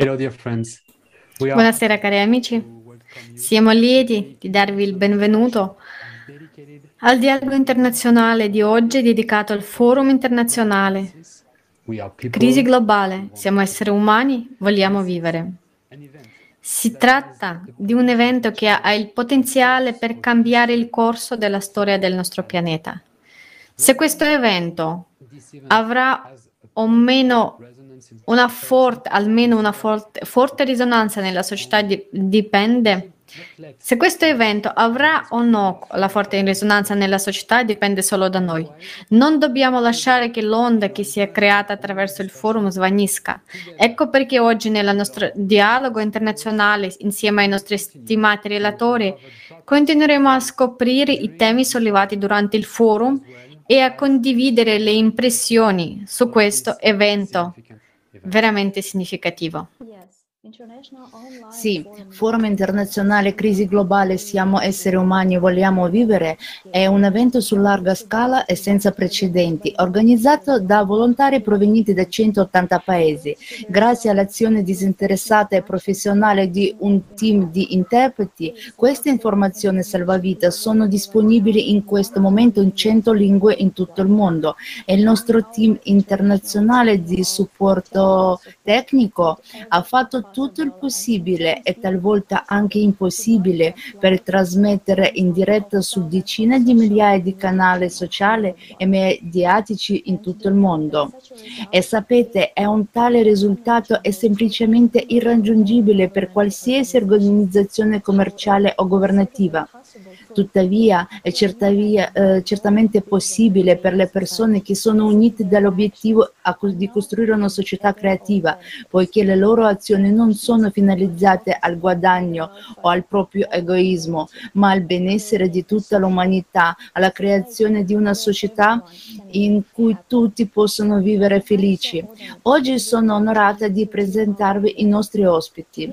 Hello dear friends. Are Buonasera cari amici, siamo lieti di darvi il benvenuto al dialogo internazionale di oggi dedicato al Forum internazionale Crisi globale, siamo esseri umani, vogliamo vivere. Si tratta di un evento che ha il potenziale per cambiare il corso della storia del nostro pianeta. Se questo evento avrà o meno una forte, almeno una forte, forte risonanza nella società di- dipende. Se questo evento avrà o no la forte risonanza nella società dipende solo da noi. Non dobbiamo lasciare che l'onda che si è creata attraverso il forum svanisca. Ecco perché oggi nel nostro dialogo internazionale, insieme ai nostri stimati relatori, continueremo a scoprire i temi sollevati durante il forum e a condividere le impressioni su questo evento veramente significativo. Sì, Forum internazionale Crisi globale Siamo esseri umani e vogliamo vivere è un evento su larga scala e senza precedenti, organizzato da volontari provenienti da 180 paesi. Grazie all'azione disinteressata e professionale di un team di interpreti, queste informazioni salvavita sono disponibili in questo momento in 100 lingue in tutto il mondo e il nostro team internazionale di supporto tecnico ha fatto tutto il possibile e talvolta anche impossibile per trasmettere in diretta su decine di migliaia di canali sociali e mediatici in tutto il mondo. E sapete, è un tale risultato è semplicemente irraggiungibile per qualsiasi organizzazione commerciale o governativa. Tuttavia, è certavia- eh, certamente possibile per le persone che sono unite dall'obiettivo di costruire una società creativa, poiché le loro azioni non sono finalizzate al guadagno o al proprio egoismo, ma al benessere di tutta l'umanità, alla creazione di una società in cui tutti possono vivere felici. Oggi sono onorata di presentarvi i nostri ospiti.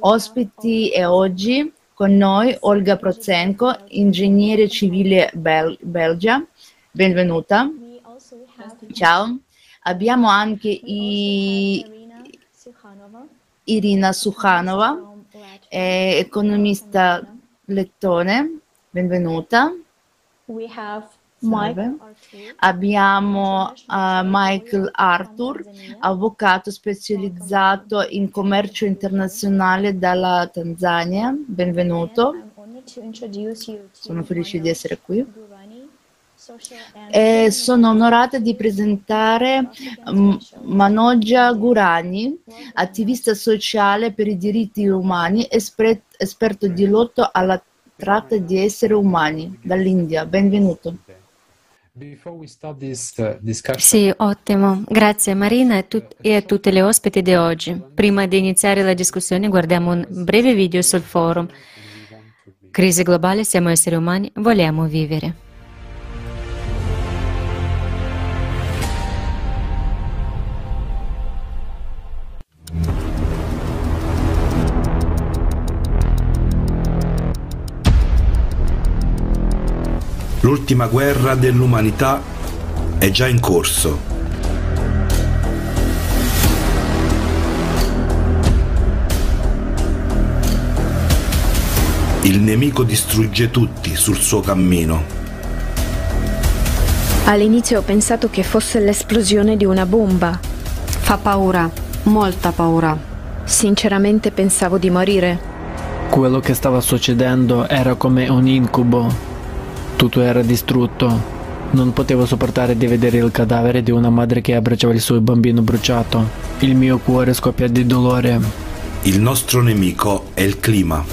Ospiti e oggi con noi Olga Prozenko, ingegnere civile bel- belgia. Benvenuta. Ciao. Abbiamo anche i- Irina Sukhanova, economista lettone. Benvenuta. Salve. Abbiamo eh, Michael Arthur, avvocato specializzato in commercio internazionale dalla Tanzania. Benvenuto. Sono felice di essere qui. E sono onorata di presentare mm, Manoja Gurani, attivista sociale per i diritti umani, espre- esperto di lotta alla tratta di esseri umani dall'India. Benvenuto. Sì, ottimo. Grazie Marina e, tut- e a tutte le ospiti di oggi. Prima di iniziare la discussione guardiamo un breve video sul forum. Crisi globale, siamo esseri umani, vogliamo vivere. L'ultima guerra dell'umanità è già in corso. Il nemico distrugge tutti sul suo cammino. All'inizio ho pensato che fosse l'esplosione di una bomba. Fa paura, molta paura. Sinceramente pensavo di morire. Quello che stava succedendo era come un incubo. Tutto era distrutto. Non potevo sopportare di vedere il cadavere di una madre che abbracciava il suo bambino bruciato. Il mio cuore scoppia di dolore. Il nostro nemico è il clima.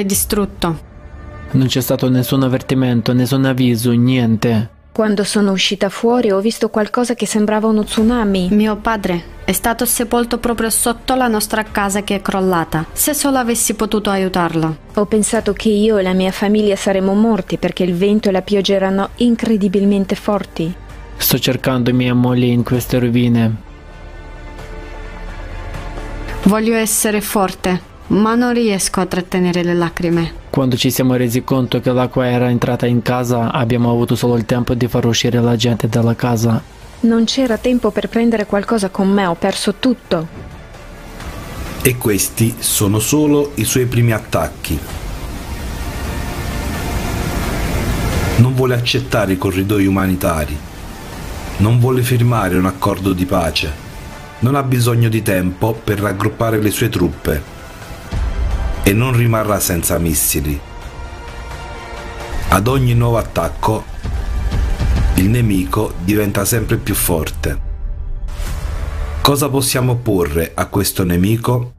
È distrutto. Non c'è stato nessun avvertimento, nessun avviso, niente. Quando sono uscita fuori ho visto qualcosa che sembrava uno tsunami. Mio padre è stato sepolto proprio sotto la nostra casa che è crollata. Se solo avessi potuto aiutarlo. Ho pensato che io e la mia famiglia saremmo morti perché il vento e la pioggia erano incredibilmente forti. Sto cercando mia moglie in queste rovine. Voglio essere forte, ma non riesco a trattenere le lacrime. Quando ci siamo resi conto che l'acqua era entrata in casa, abbiamo avuto solo il tempo di far uscire la gente dalla casa. Non c'era tempo per prendere qualcosa con me, ho perso tutto. E questi sono solo i suoi primi attacchi. Non vuole accettare i corridoi umanitari. Non vuole firmare un accordo di pace. Non ha bisogno di tempo per raggruppare le sue truppe e non rimarrà senza missili. Ad ogni nuovo attacco il nemico diventa sempre più forte. Cosa possiamo opporre a questo nemico?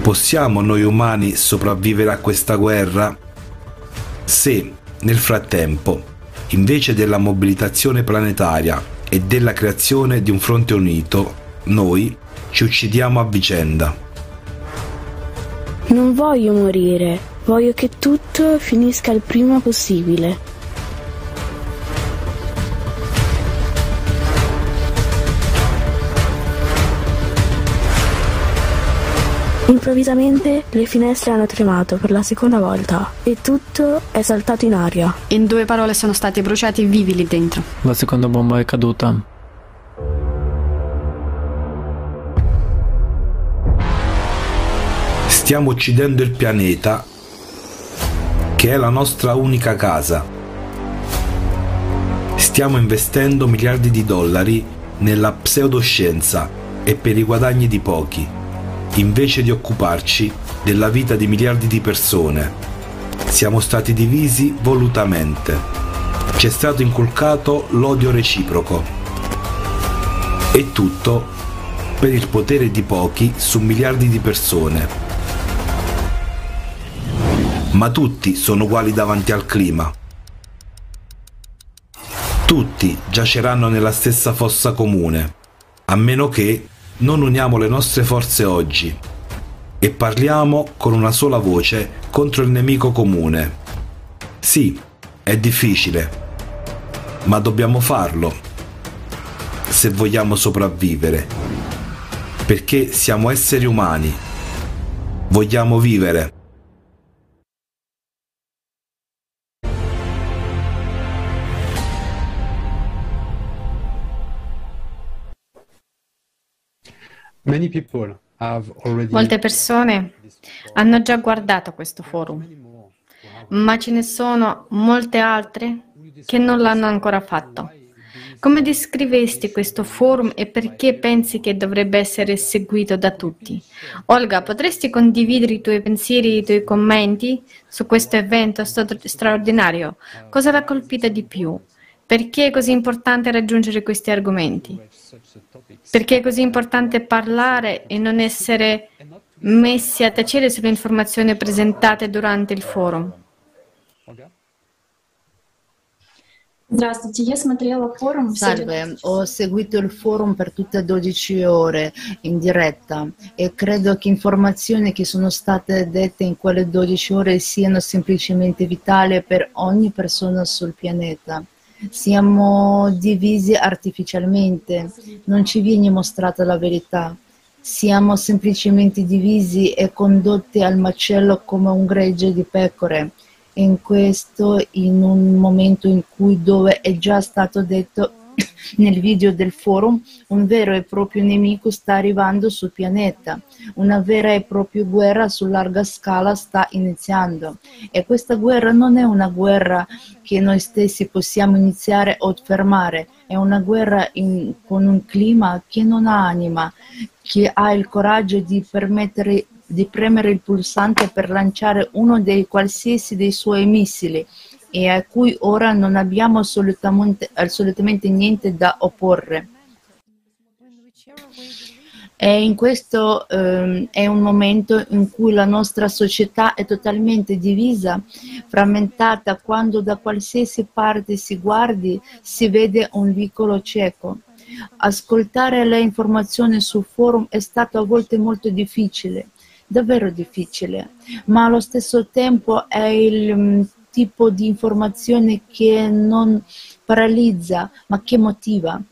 Possiamo noi umani sopravvivere a questa guerra? Se, nel frattempo, invece della mobilitazione planetaria e della creazione di un fronte unito, noi ci uccidiamo a vicenda. Non voglio morire, voglio che tutto finisca il prima possibile. Improvvisamente le finestre hanno tremato per la seconda volta e tutto è saltato in aria. In due parole sono stati bruciati vivi lì dentro. La seconda bomba è caduta. Stiamo uccidendo il pianeta, che è la nostra unica casa. Stiamo investendo miliardi di dollari nella pseudoscienza e per i guadagni di pochi, invece di occuparci della vita di miliardi di persone. Siamo stati divisi volutamente. Ci è stato inculcato l'odio reciproco. E tutto per il potere di pochi su miliardi di persone ma tutti sono uguali davanti al clima. Tutti giaceranno nella stessa fossa comune, a meno che non uniamo le nostre forze oggi e parliamo con una sola voce contro il nemico comune. Sì, è difficile, ma dobbiamo farlo se vogliamo sopravvivere, perché siamo esseri umani, vogliamo vivere. Molte persone hanno già guardato questo forum, ma ce ne sono molte altre che non l'hanno ancora fatto. Come descrivesti questo forum e perché pensi che dovrebbe essere seguito da tutti? Olga, potresti condividere i tuoi pensieri e i tuoi commenti su questo evento straordinario? Cosa l'ha colpito di più? Perché è così importante raggiungere questi argomenti? Perché è così importante parlare e non essere messi a tacere sulle informazioni presentate durante il forum? Salve, ho seguito il forum per tutte 12 ore in diretta e credo che informazioni che sono state dette in quelle 12 ore siano semplicemente vitali per ogni persona sul pianeta. Siamo divisi artificialmente, non ci viene mostrata la verità. Siamo semplicemente divisi e condotti al macello come un gregge di pecore. In questo, in un momento in cui, dove è già stato detto nel video del forum, un vero e proprio nemico sta arrivando sul pianeta, una vera e propria guerra su larga scala sta iniziando. E questa guerra non è una guerra che noi stessi possiamo iniziare o fermare, è una guerra in, con un clima che non ha anima, che ha il coraggio di permettere di premere il pulsante per lanciare uno dei qualsiasi dei suoi missili e a cui ora non abbiamo assolutamente, assolutamente niente da opporre. E in questo eh, è un momento in cui la nostra società è totalmente divisa, frammentata, quando da qualsiasi parte si guardi si vede un vicolo cieco. Ascoltare le informazioni sul forum è stato a volte molto difficile, davvero difficile, ma allo stesso tempo è il um, tipo di informazione che non paralizza, ma che motiva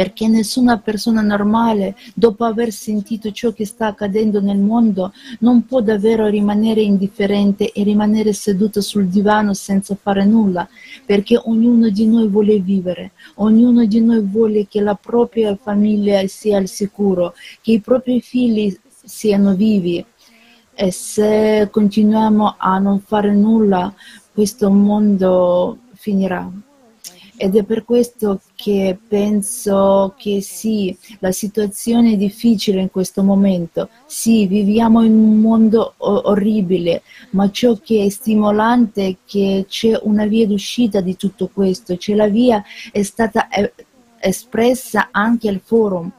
perché nessuna persona normale, dopo aver sentito ciò che sta accadendo nel mondo, non può davvero rimanere indifferente e rimanere seduto sul divano senza fare nulla, perché ognuno di noi vuole vivere, ognuno di noi vuole che la propria famiglia sia al sicuro, che i propri figli siano vivi. E se continuiamo a non fare nulla, questo mondo finirà. Ed è per questo che penso che sì, la situazione è difficile in questo momento. Sì, viviamo in un mondo orribile, ma ciò che è stimolante è che c'è una via d'uscita di tutto questo. Cioè la via è stata eh, espressa anche al forum.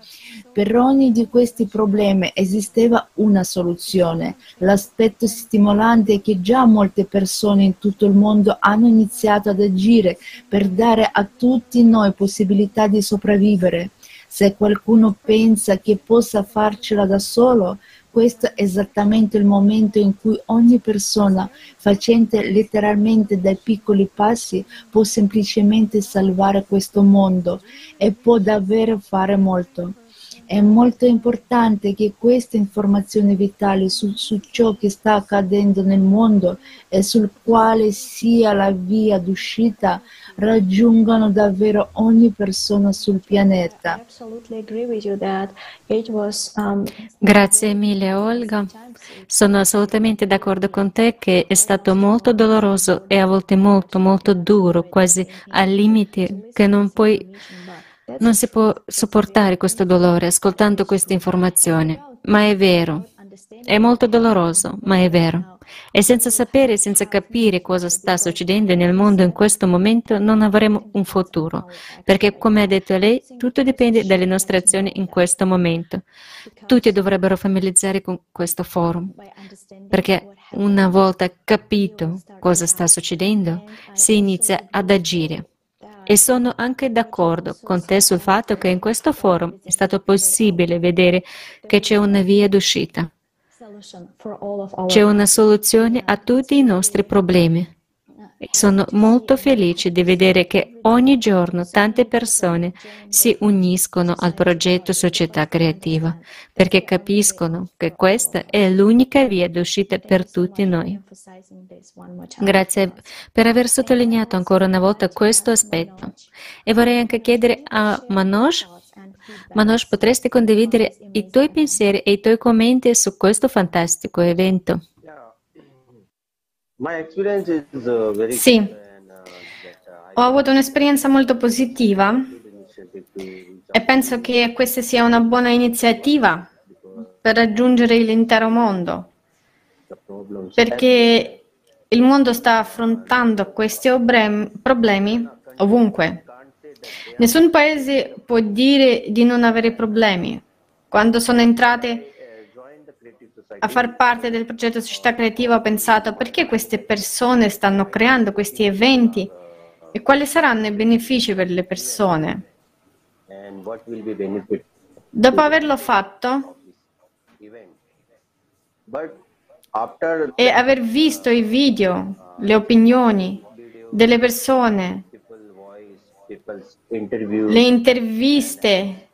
Per ogni di questi problemi esisteva una soluzione. L'aspetto stimolante è che già molte persone in tutto il mondo hanno iniziato ad agire per dare a tutti noi possibilità di sopravvivere. Se qualcuno pensa che possa farcela da solo, questo è esattamente il momento in cui ogni persona, facente letteralmente dai piccoli passi, può semplicemente salvare questo mondo e può davvero fare molto. È molto importante che queste informazioni vitali su, su, ciò che sta accadendo nel mondo e sul quale sia la via d'uscita raggiungano davvero ogni persona sul pianeta. Um, Grazie mille Olga. Sono assolutamente d'accordo con te che è stato molto doloroso e a volte molto molto duro, quasi al limite che non puoi non si può sopportare questo dolore ascoltando queste informazioni, ma è vero. È molto doloroso, ma è vero. E senza sapere, senza capire cosa sta succedendo nel mondo in questo momento, non avremo un futuro. Perché, come ha detto lei, tutto dipende dalle nostre azioni in questo momento. Tutti dovrebbero familiarizzare con questo forum. Perché una volta capito cosa sta succedendo, si inizia ad agire. E sono anche d'accordo con te sul fatto che in questo forum è stato possibile vedere che c'è una via d'uscita. C'è una soluzione a tutti i nostri problemi. Sono molto felice di vedere che ogni giorno tante persone si uniscono al progetto Società Creativa perché capiscono che questa è l'unica via d'uscita per tutti noi. Grazie per aver sottolineato ancora una volta questo aspetto. E vorrei anche chiedere a Manoj Manoj, potresti condividere i tuoi pensieri e i tuoi commenti su questo fantastico evento? Uh, sì, uh, ho avuto un'esperienza molto positiva e penso che questa sia una buona iniziativa per raggiungere l'intero mondo, perché il mondo sta affrontando questi problemi ovunque. Nessun paese può dire di non avere problemi. Quando sono entrate a far parte del progetto Società Creativa ho pensato perché queste persone stanno creando questi eventi e quali saranno i benefici per le persone. Dopo averlo fatto e aver visto i video, le opinioni delle persone, le interviste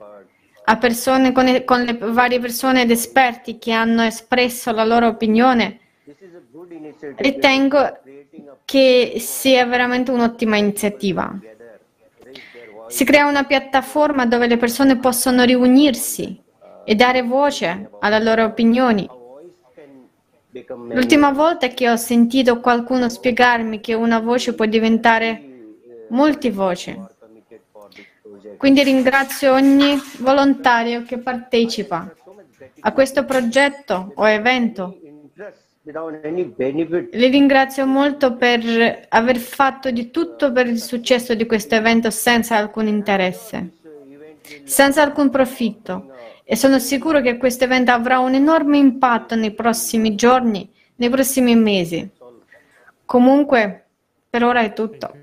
a persone con, con le varie persone ed esperti che hanno espresso la loro opinione, ritengo che sia veramente un'ottima iniziativa. Si crea una piattaforma dove le persone possono riunirsi e dare voce alle loro opinioni. L'ultima volta che ho sentito qualcuno spiegarmi che una voce può diventare multivoce quindi ringrazio ogni volontario che partecipa a questo progetto o evento. Li ringrazio molto per aver fatto di tutto per il successo di questo evento senza alcun interesse, senza alcun profitto. E sono sicuro che questo evento avrà un enorme impatto nei prossimi giorni, nei prossimi mesi. Comunque, per ora è tutto.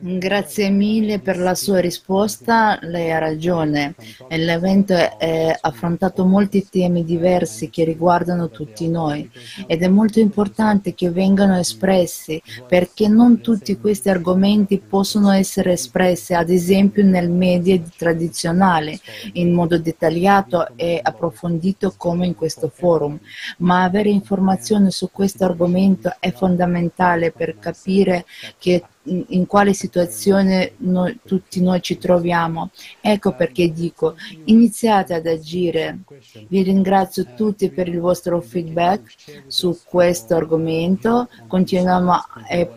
Grazie mille per la sua risposta, lei ha ragione. L'evento ha affrontato molti temi diversi che riguardano tutti noi ed è molto importante che vengano espressi perché non tutti questi argomenti possono essere espressi, ad esempio nel media tradizionale, in modo dettagliato e approfondito come in questo forum, ma avere informazioni su questo argomento è fondamentale per capire che in quale situazione noi, tutti noi ci troviamo. Ecco perché dico, iniziate ad agire. Vi ringrazio tutti per il vostro feedback su questo argomento. Continuiamo e,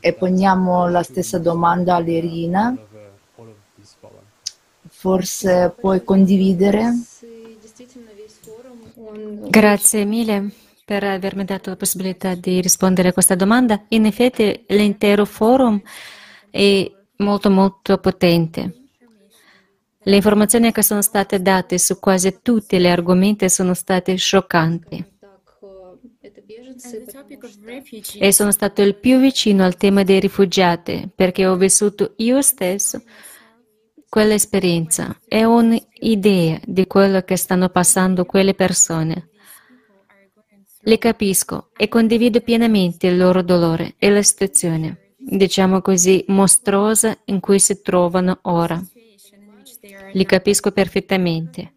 e poniamo la stessa domanda all'Irina. Forse puoi condividere? Grazie mille per avermi dato la possibilità di rispondere a questa domanda. In effetti l'intero forum è molto molto potente. Le informazioni che sono state date su quasi tutti gli argomenti sono state scioccanti. E sono stato il più vicino al tema dei rifugiati perché ho vissuto io stesso quell'esperienza e ho un'idea di quello che stanno passando quelle persone. Le capisco e condivido pienamente il loro dolore e la situazione, diciamo così, mostruosa in cui si trovano ora. Li capisco perfettamente.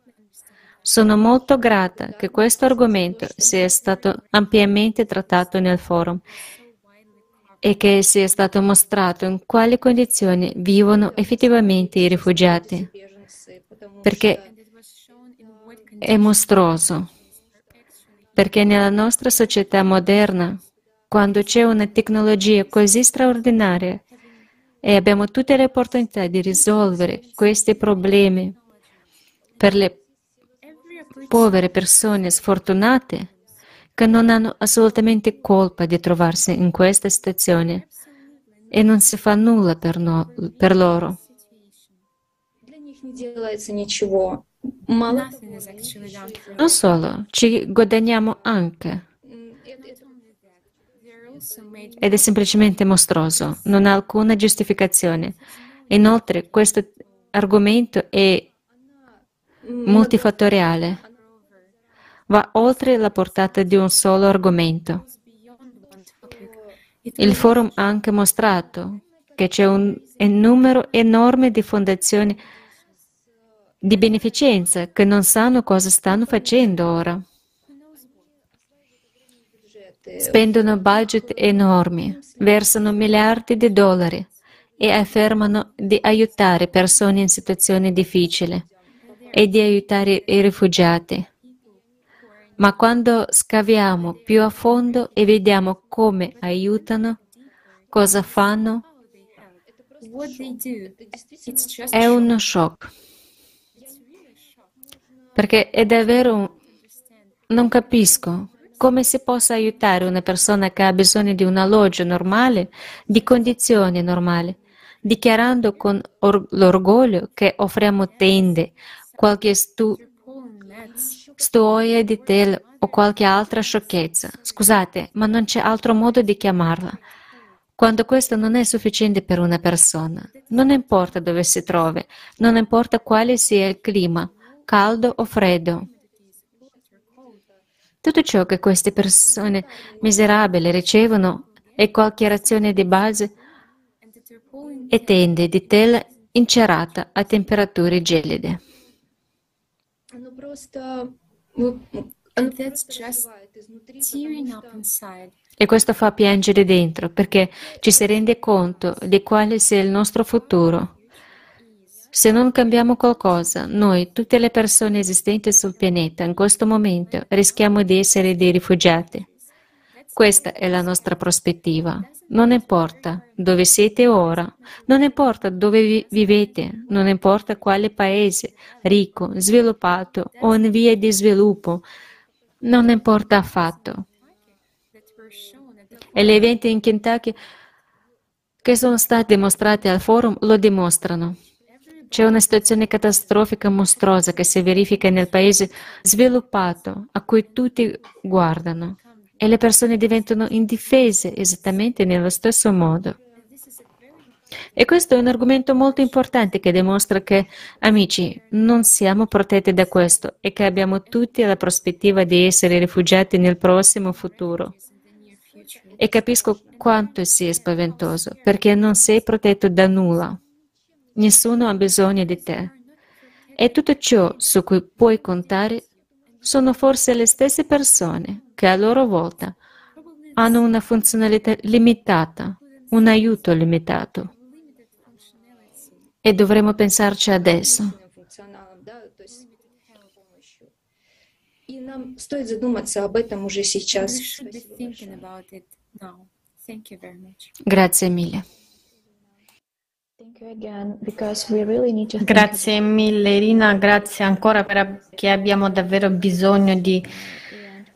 Sono molto grata che questo argomento sia stato ampiamente trattato nel forum e che sia stato mostrato in quali condizioni vivono effettivamente i rifugiati, perché è mostruoso perché nella nostra società moderna, quando c'è una tecnologia così straordinaria e abbiamo tutte le opportunità di risolvere questi problemi per le povere persone sfortunate che non hanno assolutamente colpa di trovarsi in questa situazione e non si fa nulla per, no, per loro. Non solo, ci guadagniamo anche. Ed è semplicemente mostruoso, non ha alcuna giustificazione. Inoltre, questo argomento è multifattoriale, va oltre la portata di un solo argomento. Il forum ha anche mostrato che c'è un numero enorme di fondazioni di beneficenza che non sanno cosa stanno facendo ora. Spendono budget enormi, versano miliardi di dollari e affermano di aiutare persone in situazioni difficili e di aiutare i rifugiati. Ma quando scaviamo più a fondo e vediamo come aiutano, cosa fanno, è uno shock. Perché è davvero... Non capisco come si possa aiutare una persona che ha bisogno di un alloggio normale, di condizioni normali, dichiarando con or- l'orgoglio che offriamo tende, qualche stu- stuoia di tela o qualche altra sciocchezza. Scusate, ma non c'è altro modo di chiamarla. Quando questo non è sufficiente per una persona, non importa dove si trovi, non importa quale sia il clima, caldo o freddo. Tutto ciò che queste persone miserabili ricevono è qualche razione di base e tende di tela incerata a temperature gelide. E questo fa piangere dentro perché ci si rende conto di quale sia il nostro futuro. Se non cambiamo qualcosa, noi, tutte le persone esistenti sul pianeta, in questo momento rischiamo di essere dei rifugiati. Questa è la nostra prospettiva. Non importa dove siete ora, non importa dove vi vivete, non importa quale paese, ricco, sviluppato o in via di sviluppo, non importa affatto. E gli eventi in Kentucky che sono stati dimostrati al forum lo dimostrano. C'è una situazione catastrofica mostruosa che si verifica nel paese sviluppato a cui tutti guardano e le persone diventano indifese esattamente nello stesso modo. E questo è un argomento molto importante che dimostra che, amici, non siamo protetti da questo e che abbiamo tutti la prospettiva di essere rifugiati nel prossimo futuro. E capisco quanto sia spaventoso, perché non sei protetto da nulla. Nessuno ha bisogno di te. E tutto ciò su cui puoi contare sono forse le stesse persone che a loro volta hanno una funzionalità limitata, un aiuto limitato. E dovremo pensarci adesso. Grazie mille. Grazie mille Irina, grazie ancora perché abbiamo davvero bisogno di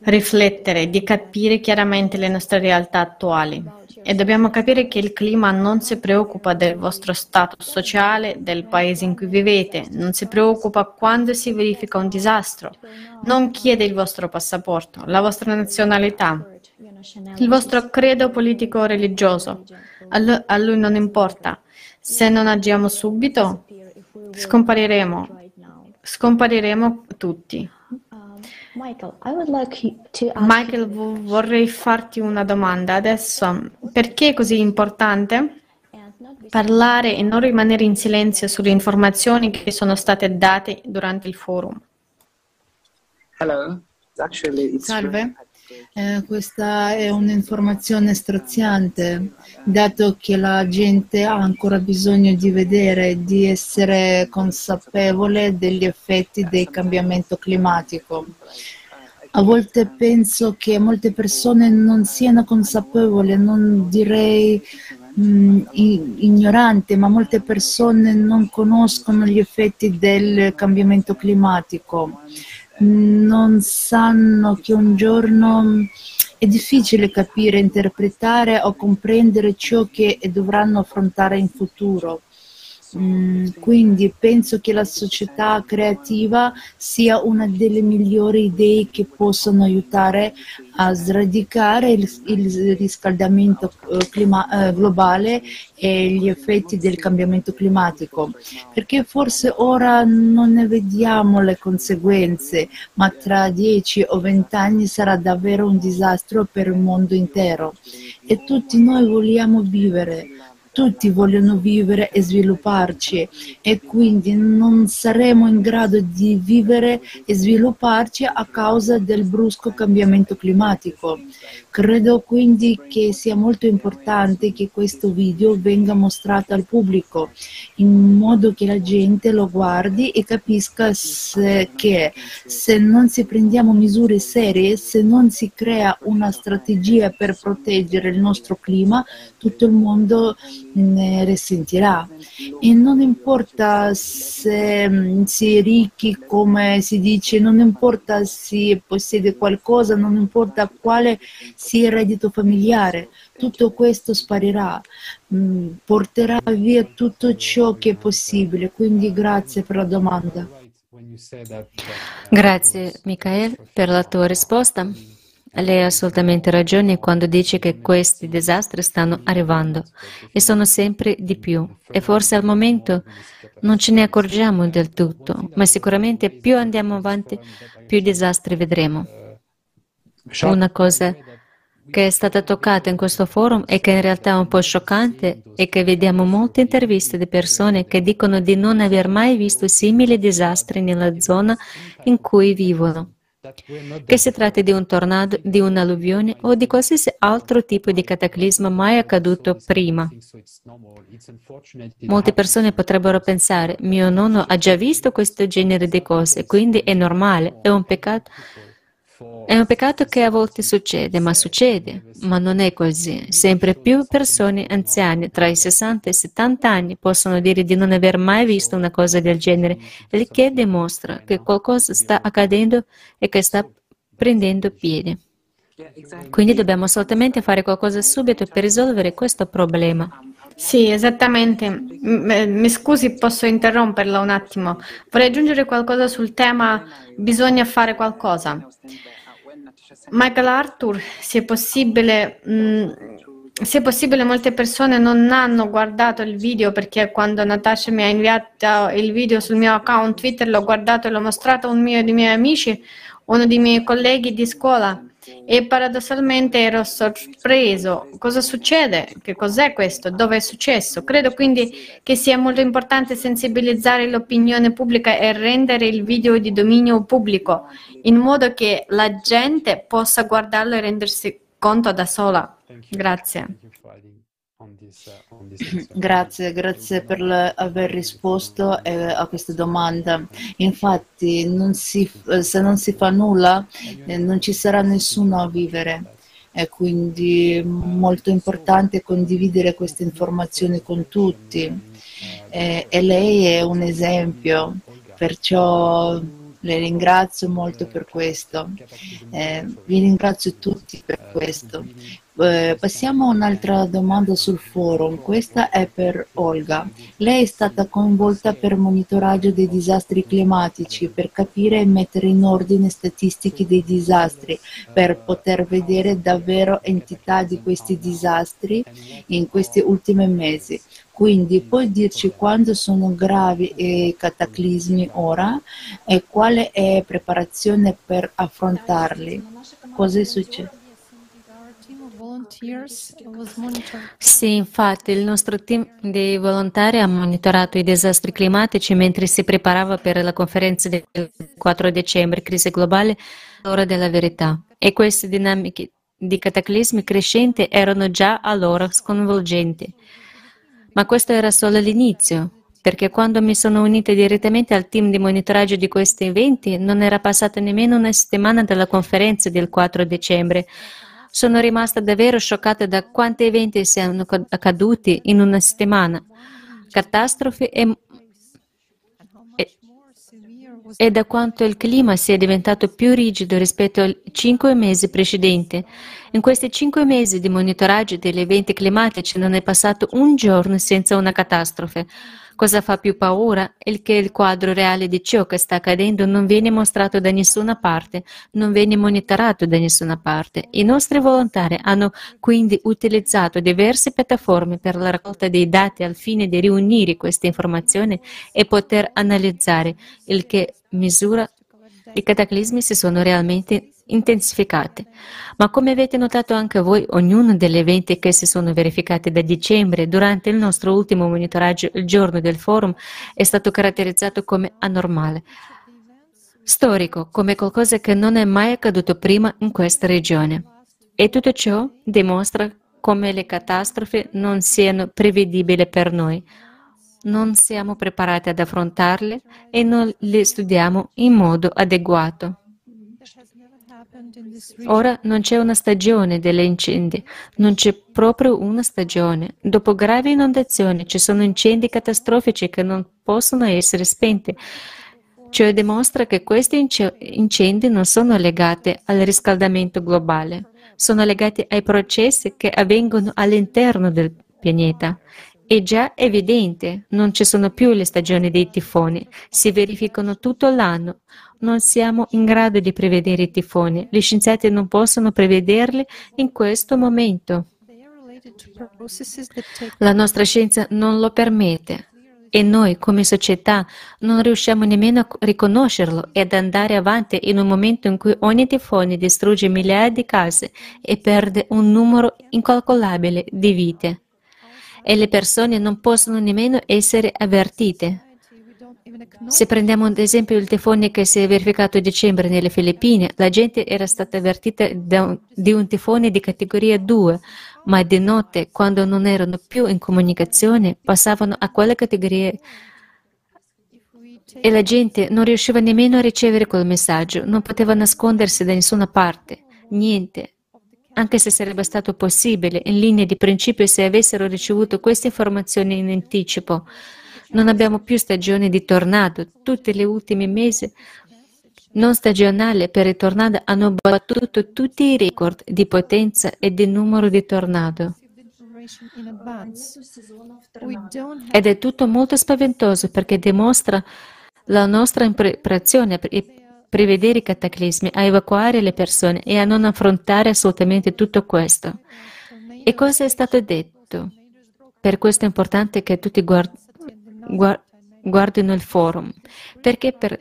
riflettere, di capire chiaramente le nostre realtà attuali. E dobbiamo capire che il clima non si preoccupa del vostro status sociale, del paese in cui vivete, non si preoccupa quando si verifica un disastro, non chiede il vostro passaporto, la vostra nazionalità, il vostro credo politico o religioso. A lui non importa. Se non agiamo subito, scompariremo. Scompariremo tutti. Michael, vorrei farti una domanda adesso. Perché è così importante parlare e non rimanere in silenzio sulle informazioni che sono state date durante il forum? Salve. Eh, questa è un'informazione straziante, dato che la gente ha ancora bisogno di vedere, di essere consapevole degli effetti del cambiamento climatico. A volte penso che molte persone non siano consapevoli, non direi mh, ignorante, ma molte persone non conoscono gli effetti del cambiamento climatico non sanno che un giorno è difficile capire, interpretare o comprendere ciò che dovranno affrontare in futuro. Mm, quindi penso che la società creativa sia una delle migliori idee che possono aiutare a sradicare il, il riscaldamento eh, clima, eh, globale e gli effetti del cambiamento climatico, perché forse ora non ne vediamo le conseguenze, ma tra 10 o 20 anni sarà davvero un disastro per il mondo intero. E tutti noi vogliamo vivere tutti vogliono vivere e svilupparci e quindi non saremo in grado di vivere e svilupparci a causa del brusco cambiamento climatico. Credo quindi che sia molto importante che questo video venga mostrato al pubblico in modo che la gente lo guardi e capisca se, che se non si prendiamo misure serie, se non si crea una strategia per proteggere il nostro clima, tutto il mondo ne risentirà. E non importa se mm, si è ricchi, come si dice, non importa se possiede qualcosa, non importa quale sia il reddito familiare, tutto questo sparirà, mm, porterà via tutto ciò che è possibile. Quindi grazie per la domanda. Grazie Michael per la tua risposta. Lei ha assolutamente ragione quando dice che questi disastri stanno arrivando e sono sempre di più e forse al momento non ce ne accorgiamo del tutto, ma sicuramente più andiamo avanti più disastri vedremo. Una cosa che è stata toccata in questo forum e che in realtà è un po' scioccante è che vediamo molte interviste di persone che dicono di non aver mai visto simili disastri nella zona in cui vivono. Che si tratti di un tornado, di un'alluvione o di qualsiasi altro tipo di cataclisma mai accaduto prima. Molte persone potrebbero pensare, mio nonno ha già visto questo genere di cose, quindi è normale, è un peccato. È un peccato che a volte succede, ma succede, ma non è così. Sempre più persone anziane tra i 60 e i 70 anni possono dire di non aver mai visto una cosa del genere, il che dimostra che qualcosa sta accadendo e che sta prendendo piede. Quindi dobbiamo assolutamente fare qualcosa subito per risolvere questo problema. Sì, esattamente. Mi scusi, posso interromperla un attimo. Vorrei aggiungere qualcosa sul tema bisogna fare qualcosa. Michael Arthur, se è possibile, mh, se è possibile, molte persone non hanno guardato il video perché quando Natasha mi ha inviato il video sul mio account Twitter l'ho guardato e l'ho mostrato a un mio dei miei amici, uno dei miei colleghi di scuola e paradossalmente ero sorpreso. Cosa succede? Che cos'è questo? Dove è successo? Credo quindi che sia molto importante sensibilizzare l'opinione pubblica e rendere il video di dominio pubblico in modo che la gente possa guardarlo e rendersi conto da sola. Grazie. Grazie, grazie per aver risposto eh, a questa domanda. Infatti, non si, se non si fa nulla, eh, non ci sarà nessuno a vivere. È quindi molto importante condividere queste informazioni con tutti. Eh, e lei è un esempio, perciò le ringrazio molto per questo. Eh, vi ringrazio tutti per questo. Eh, passiamo a un'altra domanda sul forum. Questa è per Olga. Lei è stata coinvolta per monitoraggio dei disastri climatici, per capire e mettere in ordine statistiche dei disastri, per poter vedere davvero entità di questi disastri in questi ultimi mesi. Quindi puoi dirci quando sono gravi i cataclismi ora e quale è preparazione per affrontarli? Cosa è successo? Sì, infatti il nostro team di volontari ha monitorato i disastri climatici mentre si preparava per la conferenza del 4 dicembre, crisi globale, l'ora della verità. E queste dinamiche di cataclismi crescenti erano già allora sconvolgenti. Ma questo era solo l'inizio, perché quando mi sono unita direttamente al team di monitoraggio di questi eventi non era passata nemmeno una settimana dalla conferenza del 4 dicembre. Sono rimasta davvero scioccata da quanti eventi siano accaduti in una settimana, catastrofi e, e, e da quanto il clima sia diventato più rigido rispetto ai cinque mesi precedenti. In questi cinque mesi di monitoraggio degli eventi climatici non è passato un giorno senza una catastrofe. Cosa fa più paura è che il quadro reale di ciò che sta accadendo non viene mostrato da nessuna parte, non viene monitorato da nessuna parte. I nostri volontari hanno quindi utilizzato diverse piattaforme per la raccolta dei dati al fine di riunire queste informazioni e poter analizzare il che misura i cataclismi si sono realmente intensificate. Ma come avete notato anche voi, ognuno degli eventi che si sono verificati da dicembre durante il nostro ultimo monitoraggio il giorno del forum è stato caratterizzato come anormale, storico, come qualcosa che non è mai accaduto prima in questa regione. E tutto ciò dimostra come le catastrofi non siano prevedibili per noi. Non siamo preparati ad affrontarle e non le studiamo in modo adeguato. Ora non c'è una stagione delle incendi, non c'è proprio una stagione. Dopo gravi inondazioni ci sono incendi catastrofici che non possono essere spenti. Ciò dimostra che questi incendi non sono legati al riscaldamento globale, sono legati ai processi che avvengono all'interno del pianeta. È già evidente, non ci sono più le stagioni dei tifoni, si verificano tutto l'anno non siamo in grado di prevedere i tifoni. Gli scienziati non possono prevederli in questo momento. La nostra scienza non lo permette e noi come società non riusciamo nemmeno a riconoscerlo e ad andare avanti in un momento in cui ogni tifone distrugge migliaia di case e perde un numero incalcolabile di vite. E le persone non possono nemmeno essere avvertite. Se prendiamo ad esempio il tifone che si è verificato a dicembre nelle Filippine, la gente era stata avvertita di un tifone di categoria 2, ma di notte, quando non erano più in comunicazione, passavano a quella categoria e la gente non riusciva nemmeno a ricevere quel messaggio, non poteva nascondersi da nessuna parte, niente. Anche se sarebbe stato possibile, in linea di principio, se avessero ricevuto queste informazioni in anticipo, non abbiamo più stagione di tornado. Tutti gli ultimi mesi non stagionali per i tornado hanno battuto tutti i record di potenza e di numero di tornado. Ed è tutto molto spaventoso perché dimostra la nostra impreparazione a prevedere i cataclismi, a evacuare le persone e a non affrontare assolutamente tutto questo. E cosa è stato detto? Per questo è importante che tutti guard- guard- guardino il forum, perché per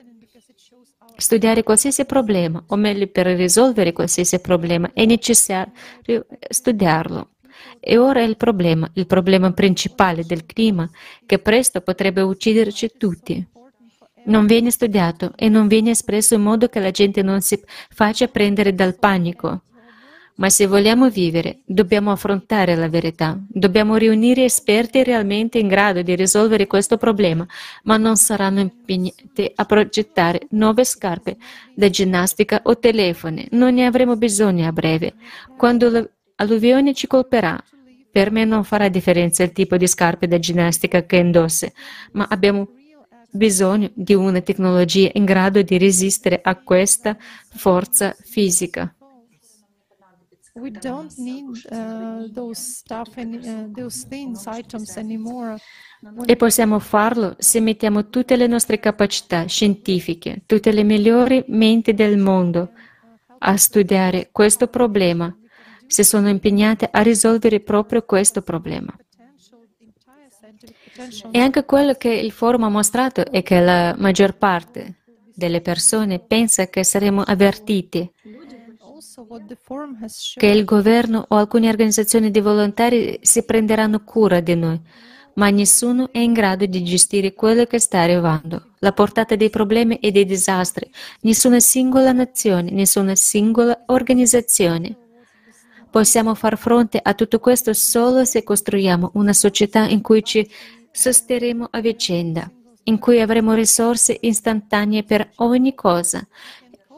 studiare qualsiasi problema, o meglio per risolvere qualsiasi problema, è necessario studiarlo. E ora è il problema, il problema principale del clima, che presto potrebbe ucciderci tutti. Non viene studiato e non viene espresso in modo che la gente non si faccia prendere dal panico. Ma se vogliamo vivere, dobbiamo affrontare la verità. Dobbiamo riunire esperti realmente in grado di risolvere questo problema, ma non saranno impegnati a progettare nuove scarpe da ginnastica o telefoni. Non ne avremo bisogno a breve. Quando l'alluvione ci colperà, per me non farà differenza il tipo di scarpe da ginnastica che indossi, ma abbiamo bisogno di una tecnologia in grado di resistere a questa forza fisica. We don't need uh, those stuff and uh, those things, items anymore. E possiamo farlo se mettiamo tutte le nostre capacità scientifiche, tutte le migliori menti del mondo a studiare questo problema, se sono impegnate a risolvere proprio questo problema. E anche quello che il forum ha mostrato è che la maggior parte delle persone pensa che saremo avvertiti che il governo o alcune organizzazioni di volontari si prenderanno cura di noi, ma nessuno è in grado di gestire quello che sta arrivando, la portata dei problemi e dei disastri, nessuna singola nazione, nessuna singola organizzazione. Possiamo far fronte a tutto questo solo se costruiamo una società in cui ci sosterremo a vicenda, in cui avremo risorse istantanee per ogni cosa,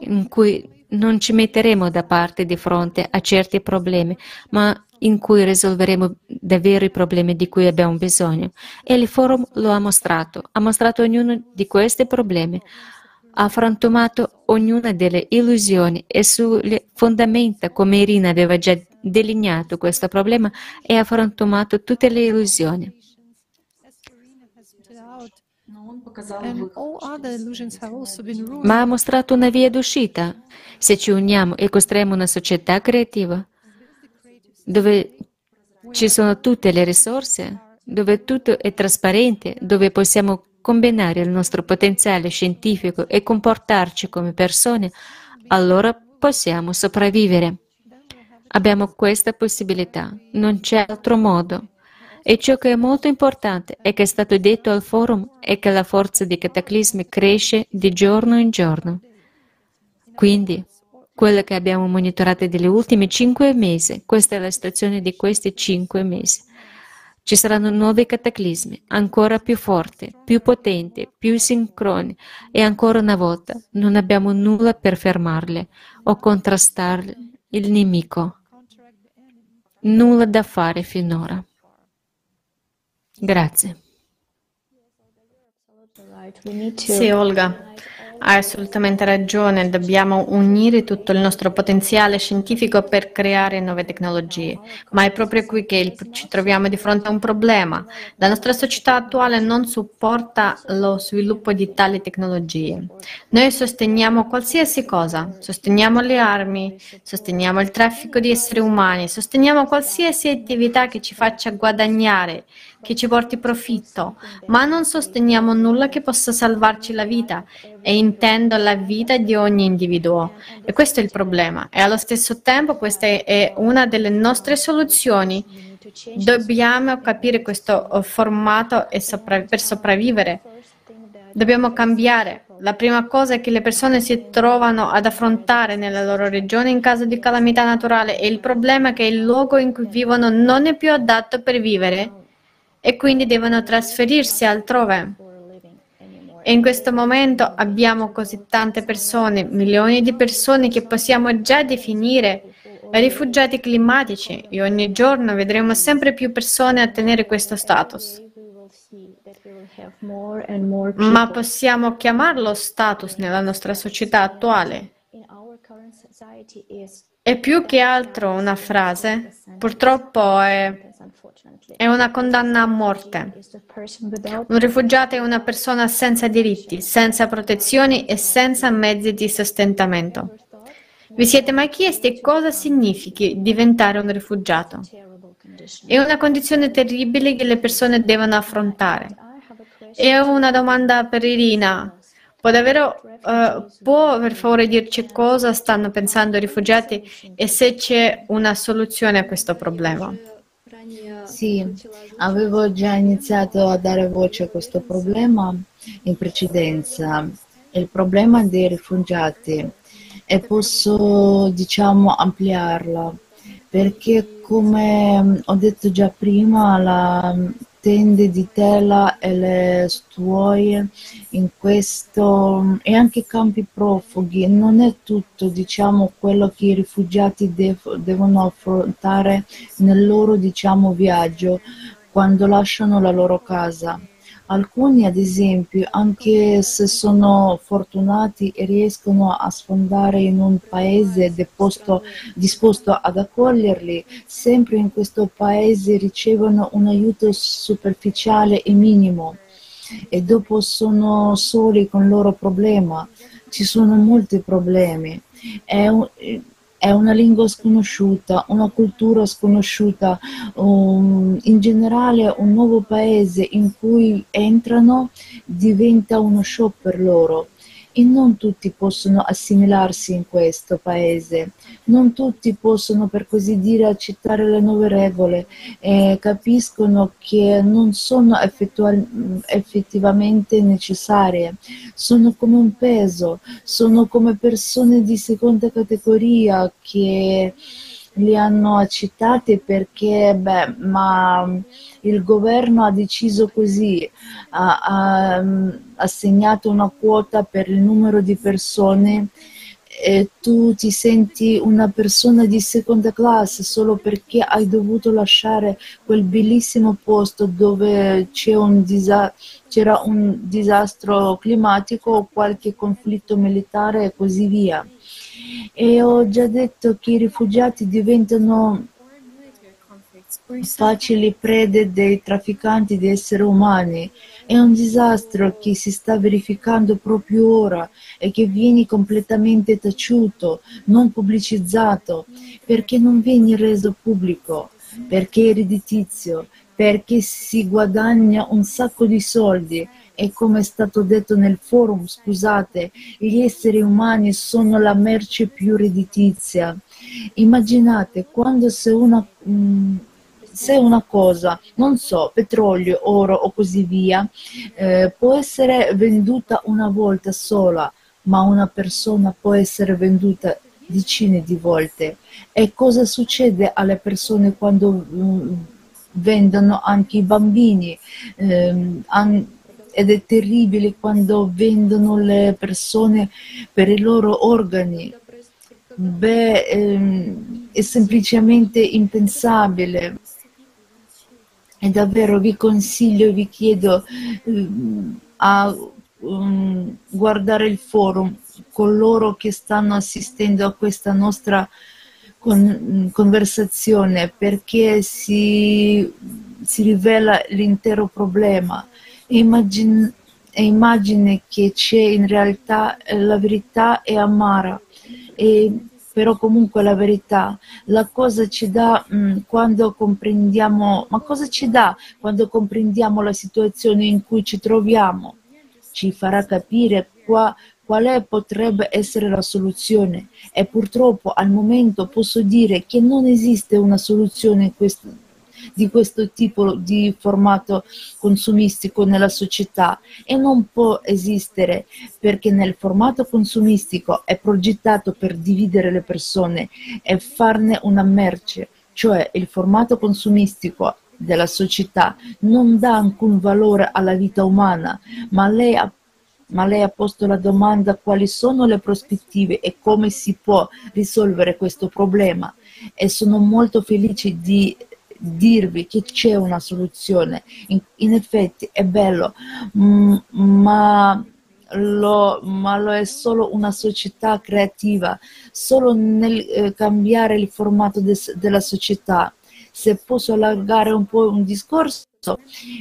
in cui non ci metteremo da parte di fronte a certi problemi, ma in cui risolveremo davvero i problemi di cui abbiamo bisogno. E il forum lo ha mostrato, ha mostrato ognuno di questi problemi, ha frantumato ognuna delle illusioni e sulle fondamenta, come Irina aveva già delineato questo problema, e ha frantumato tutte le illusioni. Ma ha mostrato una via d'uscita. Se ci uniamo e costruiamo una società creativa, dove ci sono tutte le risorse, dove tutto è trasparente, dove possiamo combinare il nostro potenziale scientifico e comportarci come persone, allora possiamo sopravvivere. Abbiamo questa possibilità, non c'è altro modo. E ciò che è molto importante e che è stato detto al forum è che la forza dei cataclismi cresce di giorno in giorno. Quindi, quello che abbiamo monitorato negli ultimi cinque mesi, questa è la situazione di questi cinque mesi. Ci saranno nuovi cataclismi, ancora più forti, più potenti, più sincroni e ancora una volta non abbiamo nulla per fermarli o contrastare il nemico. Nulla da fare finora. Grazie. Sì, Olga, hai assolutamente ragione, dobbiamo unire tutto il nostro potenziale scientifico per creare nuove tecnologie, ma è proprio qui che il, ci troviamo di fronte a un problema. La nostra società attuale non supporta lo sviluppo di tali tecnologie. Noi sosteniamo qualsiasi cosa, sosteniamo le armi, sosteniamo il traffico di esseri umani, sosteniamo qualsiasi attività che ci faccia guadagnare che ci porti profitto, ma non sosteniamo nulla che possa salvarci la vita e intendo la vita di ogni individuo. E questo è il problema. E allo stesso tempo questa è una delle nostre soluzioni. Dobbiamo capire questo oh, formato per sopravvivere. Dobbiamo cambiare. La prima cosa che le persone si trovano ad affrontare nella loro regione in caso di calamità naturale è il problema che il luogo in cui vivono non è più adatto per vivere e quindi devono trasferirsi altrove. E in questo momento abbiamo così tante persone, milioni di persone che possiamo già definire rifugiati climatici e ogni giorno vedremo sempre più persone ottenere questo status. Ma possiamo chiamarlo status nella nostra società attuale? È più che altro una frase, purtroppo è è una condanna a morte. Un rifugiato è una persona senza diritti, senza protezioni e senza mezzi di sostentamento. Vi siete mai chiesti cosa significhi diventare un rifugiato? È una condizione terribile che le persone devono affrontare. E ho una domanda per Irina. Può, davvero, uh, può per favore dirci cosa stanno pensando i rifugiati e se c'è una soluzione a questo problema? Sì, avevo già iniziato a dare voce a questo problema in precedenza. Il problema dei rifugiati e posso diciamo ampliarla perché come ho detto già prima la tende di tela e le stuoie in questo e anche i campi profughi. Non è tutto diciamo quello che i rifugiati dev- devono affrontare nel loro diciamo viaggio quando lasciano la loro casa Alcuni, ad esempio, anche se sono fortunati e riescono a sfondare in un paese deposto, disposto ad accoglierli, sempre in questo paese ricevono un aiuto superficiale e minimo e dopo sono soli con il loro problema. Ci sono molti problemi. È un, è una lingua sconosciuta, una cultura sconosciuta, um, in generale un nuovo paese in cui entrano diventa uno shock per loro e non tutti possono assimilarsi in questo paese, non tutti possono per così dire accettare le nuove regole e capiscono che non sono effettivamente necessarie, sono come un peso, sono come persone di seconda categoria che li hanno accettati perché, beh, ma il governo ha deciso così, ha, ha mm, assegnato una quota per il numero di persone e tu ti senti una persona di seconda classe solo perché hai dovuto lasciare quel bellissimo posto dove un disa- c'era un disastro climatico o qualche conflitto militare e così via. E ho già detto che i rifugiati diventano facili prede dei trafficanti di esseri umani. È un disastro che si sta verificando proprio ora e che viene completamente taciuto, non pubblicizzato, perché non viene reso pubblico, perché è redditizio, perché si guadagna un sacco di soldi e come è stato detto nel forum, scusate, gli esseri umani sono la merce più redditizia. Immaginate quando se una, mm, se una cosa, non so, petrolio, oro o così via, eh, può essere venduta una volta sola, ma una persona può essere venduta decine di volte. E cosa succede alle persone quando mm, vendono anche i bambini? Eh, an- ed è terribile quando vendono le persone per i loro organi. Beh, ehm, è semplicemente impensabile. E davvero vi consiglio, vi chiedo ehm, a um, guardare il forum coloro che stanno assistendo a questa nostra con, conversazione perché si, si rivela l'intero problema immagine, immagine che c'è in realtà eh, la verità è amara, e, però comunque la verità, la cosa ci dà mh, mm, quando comprendiamo, ma cosa ci dà quando comprendiamo la situazione in cui ci troviamo? Ci farà capire qua, quale potrebbe essere la soluzione e purtroppo al momento posso dire che non esiste una soluzione in questo, di questo tipo di formato consumistico nella società e non può esistere perché nel formato consumistico è progettato per dividere le persone e farne una merce, cioè il formato consumistico della società non dà alcun valore alla vita umana, ma lei ha ma lei ha posto la domanda quali sono le prospettive e come si può risolvere questo problema. E sono molto felice di dirvi che c'è una soluzione. In, in effetti è bello, mm, ma lo, ma lo è solo una società creativa, solo nel eh, cambiare il formato de, della società. Se posso allargare un po' un discorso,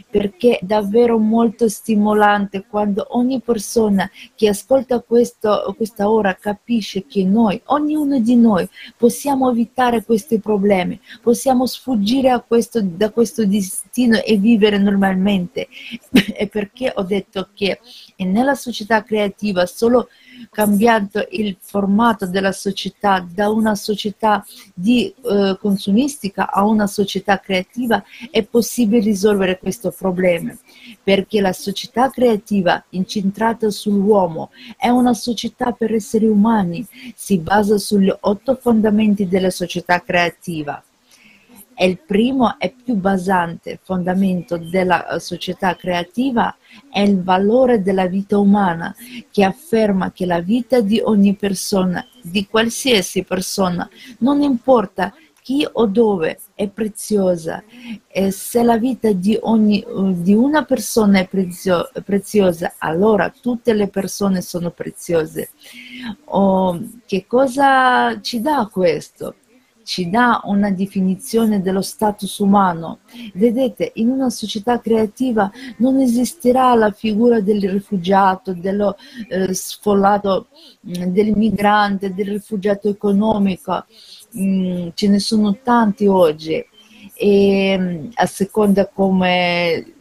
perché è davvero molto stimolante quando ogni persona che ascolta questo, questa ora capisce che noi, ognuno di noi, possiamo evitare questi problemi, possiamo sfuggire questo, da questo destino e vivere normalmente. e perché ho detto che nella società creativa solo cambiando il formato della società da una società di, eh, consumistica a una società creativa è possibile risolvere questo problema perché la società creativa incentrata sull'uomo è una società per esseri umani, si basa sugli otto fondamenti della società creativa. E il primo e più basante fondamento della eh, società creativa è il valore della vita umana, che afferma che la vita di ogni persona, di qualsiasi persona, non importa chi o dove è preziosa e se la vita di, ogni, di una persona è prezio, preziosa, allora tutte le persone sono preziose. Oh, che cosa ci dà questo? ci dà una definizione dello status umano. Vedete, in una società creativa non esisterà la figura del rifugiato, dello eh, sfollato, del migrante, del rifugiato economico. Mm, ce ne sono tanti oggi e mm, a seconda come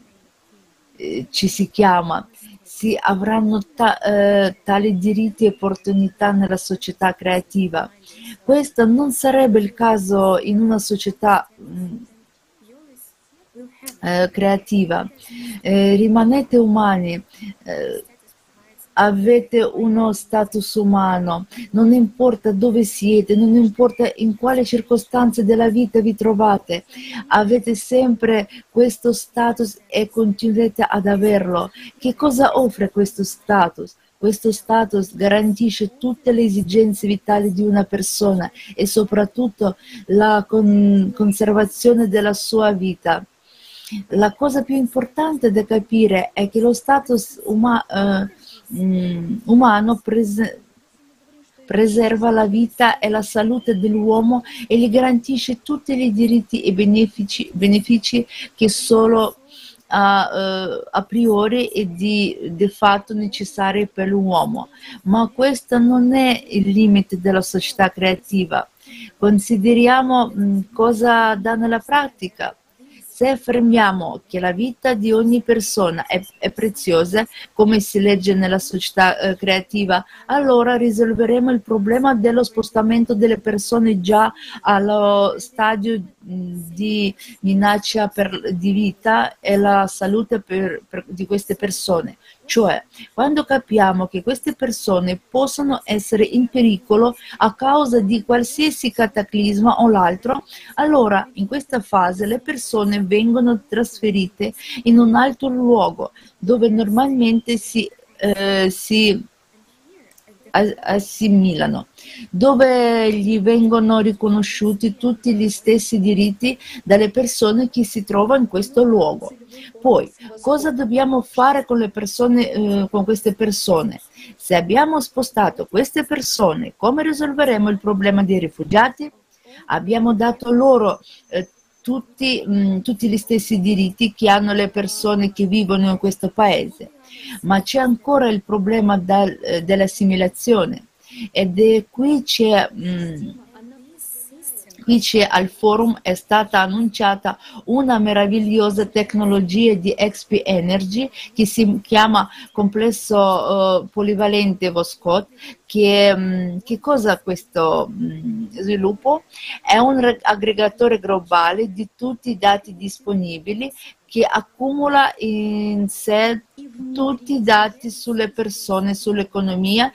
eh, ci si chiama si avranno ta- eh, tali diritti e opportunità nella società creativa. Questo non sarebbe il caso in una società mm, eh, creativa. Rimanete umani avete uno status umano, non importa dove siete, non importa in quale circostanze della vita vi trovate, avete sempre questo status e continuerete ad averlo. Che cosa offre questo status? Questo status garantisce tutte le esigenze vitali di una persona e soprattutto la con- conservazione della sua vita. La cosa più importante da capire è che lo status umano eh, mm, umano pres- preserva la vita e la salute dell'uomo e gli garantisce tutti i diritti e benefici, benefici che solo a, uh, a, priori e di, di fatto necessari per l'uomo. Ma questo non è il limite della società creativa. Consideriamo mh, mm, cosa dà nella pratica se affermiamo che la vita di ogni persona è, è preziosa, come si legge nella società eh, creativa, allora risolveremo il problema dello spostamento delle persone già allo stadio di minaccia per, di vita e la salute per, per, di queste persone. Cioè, quando capiamo che queste persone possono essere in pericolo a causa di qualsiasi cataclisma o l'altro, allora in questa fase le persone vengono trasferite in un altro luogo dove normalmente si, eh, si assimilano, dove gli vengono riconosciuti tutti gli stessi diritti dalle persone che si trovano in questo luogo. Poi, cosa dobbiamo fare con, persone, eh, con queste persone? Se abbiamo spostato queste persone, come risolveremo il problema dei rifugiati? Abbiamo dato loro eh, tutti, mh, tutti gli stessi diritti che hanno le persone che vivono in questo paese ma c'è ancora il problema eh, dell'assimilazione. Ed è qui c'è... Mh, c'è al forum è stata annunciata una meravigliosa tecnologia di XP Energy che si chiama complesso uh, polivalente Voscot che, um, che cosa questo um, sviluppo? È un aggregatore globale di tutti i dati disponibili che accumula in sé tutti i dati sulle persone, sull'economia,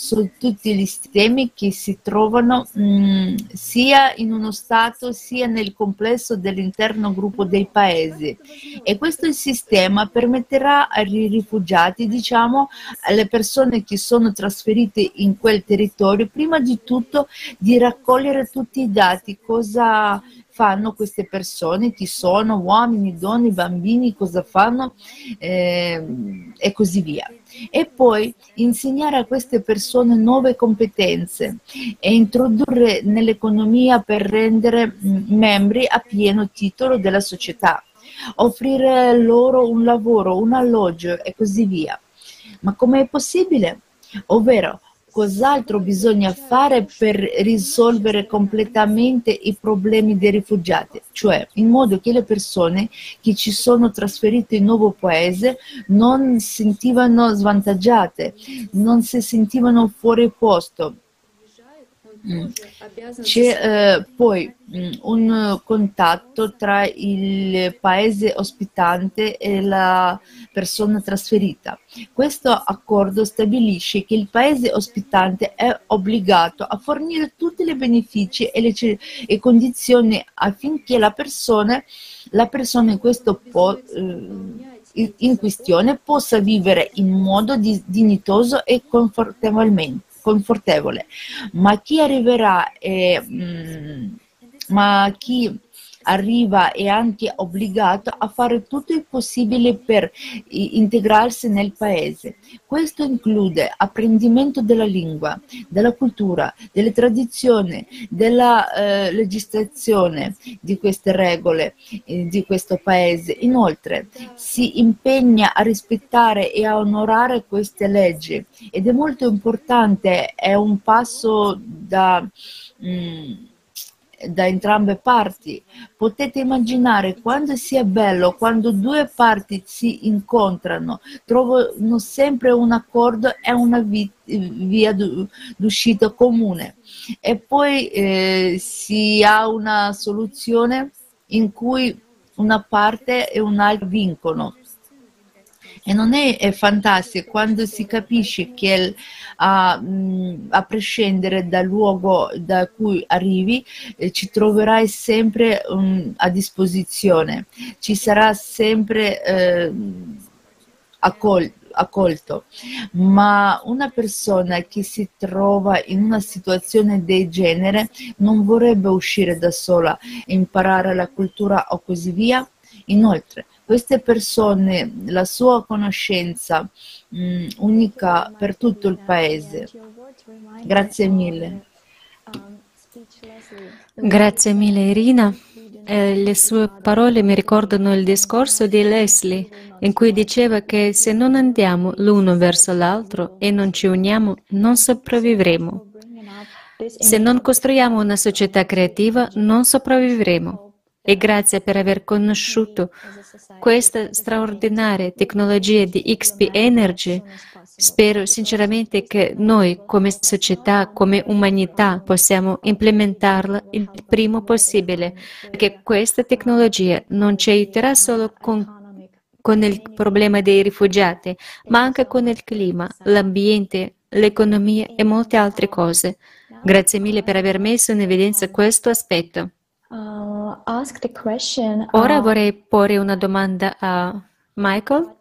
su tutti gli sistemi che si trovano mh, mm, sia in uno Stato sia nel complesso dell'interno gruppo dei paesi. E questo sistema permetterà ai rifugiati, diciamo, alle persone che sono trasferite in quel territorio, prima di tutto di raccogliere tutti i dati, cosa fanno queste persone, chi sono, uomini, donne, bambini, cosa fanno eh, e così via. E poi insegnare a queste persone nuove competenze e introdurre nell'economia per rendere mm, membri a pieno titolo della società, offrire loro un lavoro, un alloggio e così via. Ma come è possibile? Ovvero, cos'altro bisogna fare per risolvere completamente i problemi dei rifugiati, cioè in modo che le persone che ci sono trasferite in nuovo paese non si sentivano svantaggiate, non si sentivano fuori posto. C'è eh, poi mm, un contatto tra il paese ospitante e la persona trasferita. Questo accordo stabilisce che il paese ospitante è obbligato a fornire tutti i benefici e le e condizioni affinché la persona, la persona in questo po- eh, in questione possa vivere in modo dignitoso e confortevolmente confortevole, ma chi arriverà e, mh, mm, ma chi arriva è anche obbligato a fare tutto il possibile per integrarsi nel paese. Questo include apprendimento della lingua, della cultura, delle tradizioni, della eh, legislazione di queste regole eh, di questo paese. Inoltre si impegna a rispettare e a onorare queste leggi ed è molto importante, è un passo da... Mm, da entrambe parti. Potete immaginare quando sia bello, quando due parti si incontrano, trovano sempre un accordo e una vi- via d'uscita comune. E poi eh, si ha una soluzione in cui una parte e un'altra vincono. E non è, è fantastico quando si capisce che a, a, prescindere dal luogo da cui arrivi eh, ci troverai sempre um, a disposizione, ci sarà sempre eh, accol- accolto, ma una persona che si trova in una situazione del genere non vorrebbe uscire da sola, imparare la cultura o così via. Inoltre, queste persone, la sua conoscenza mh, mm, unica per tutto il paese. Grazie mille. Grazie mille Irina. Eh, le sue parole mi ricordano il discorso di Leslie in cui diceva che se non andiamo l'uno verso l'altro e non ci uniamo non sopravvivremo. Se non costruiamo una società creativa non sopravvivremo e grazie per aver conosciuto questa straordinaria tecnologia di XP Energy. Spero sinceramente che noi come società, come umanità possiamo implementarla il prima possibile, perché questa tecnologia non ci aiuterà solo con con il problema dei rifugiati, ma anche con il clima, l'ambiente, l'economia e molte altre cose. Grazie mille per aver messo in evidenza questo aspetto. Uh, Ora uh, vorrei porre una domanda a Michael.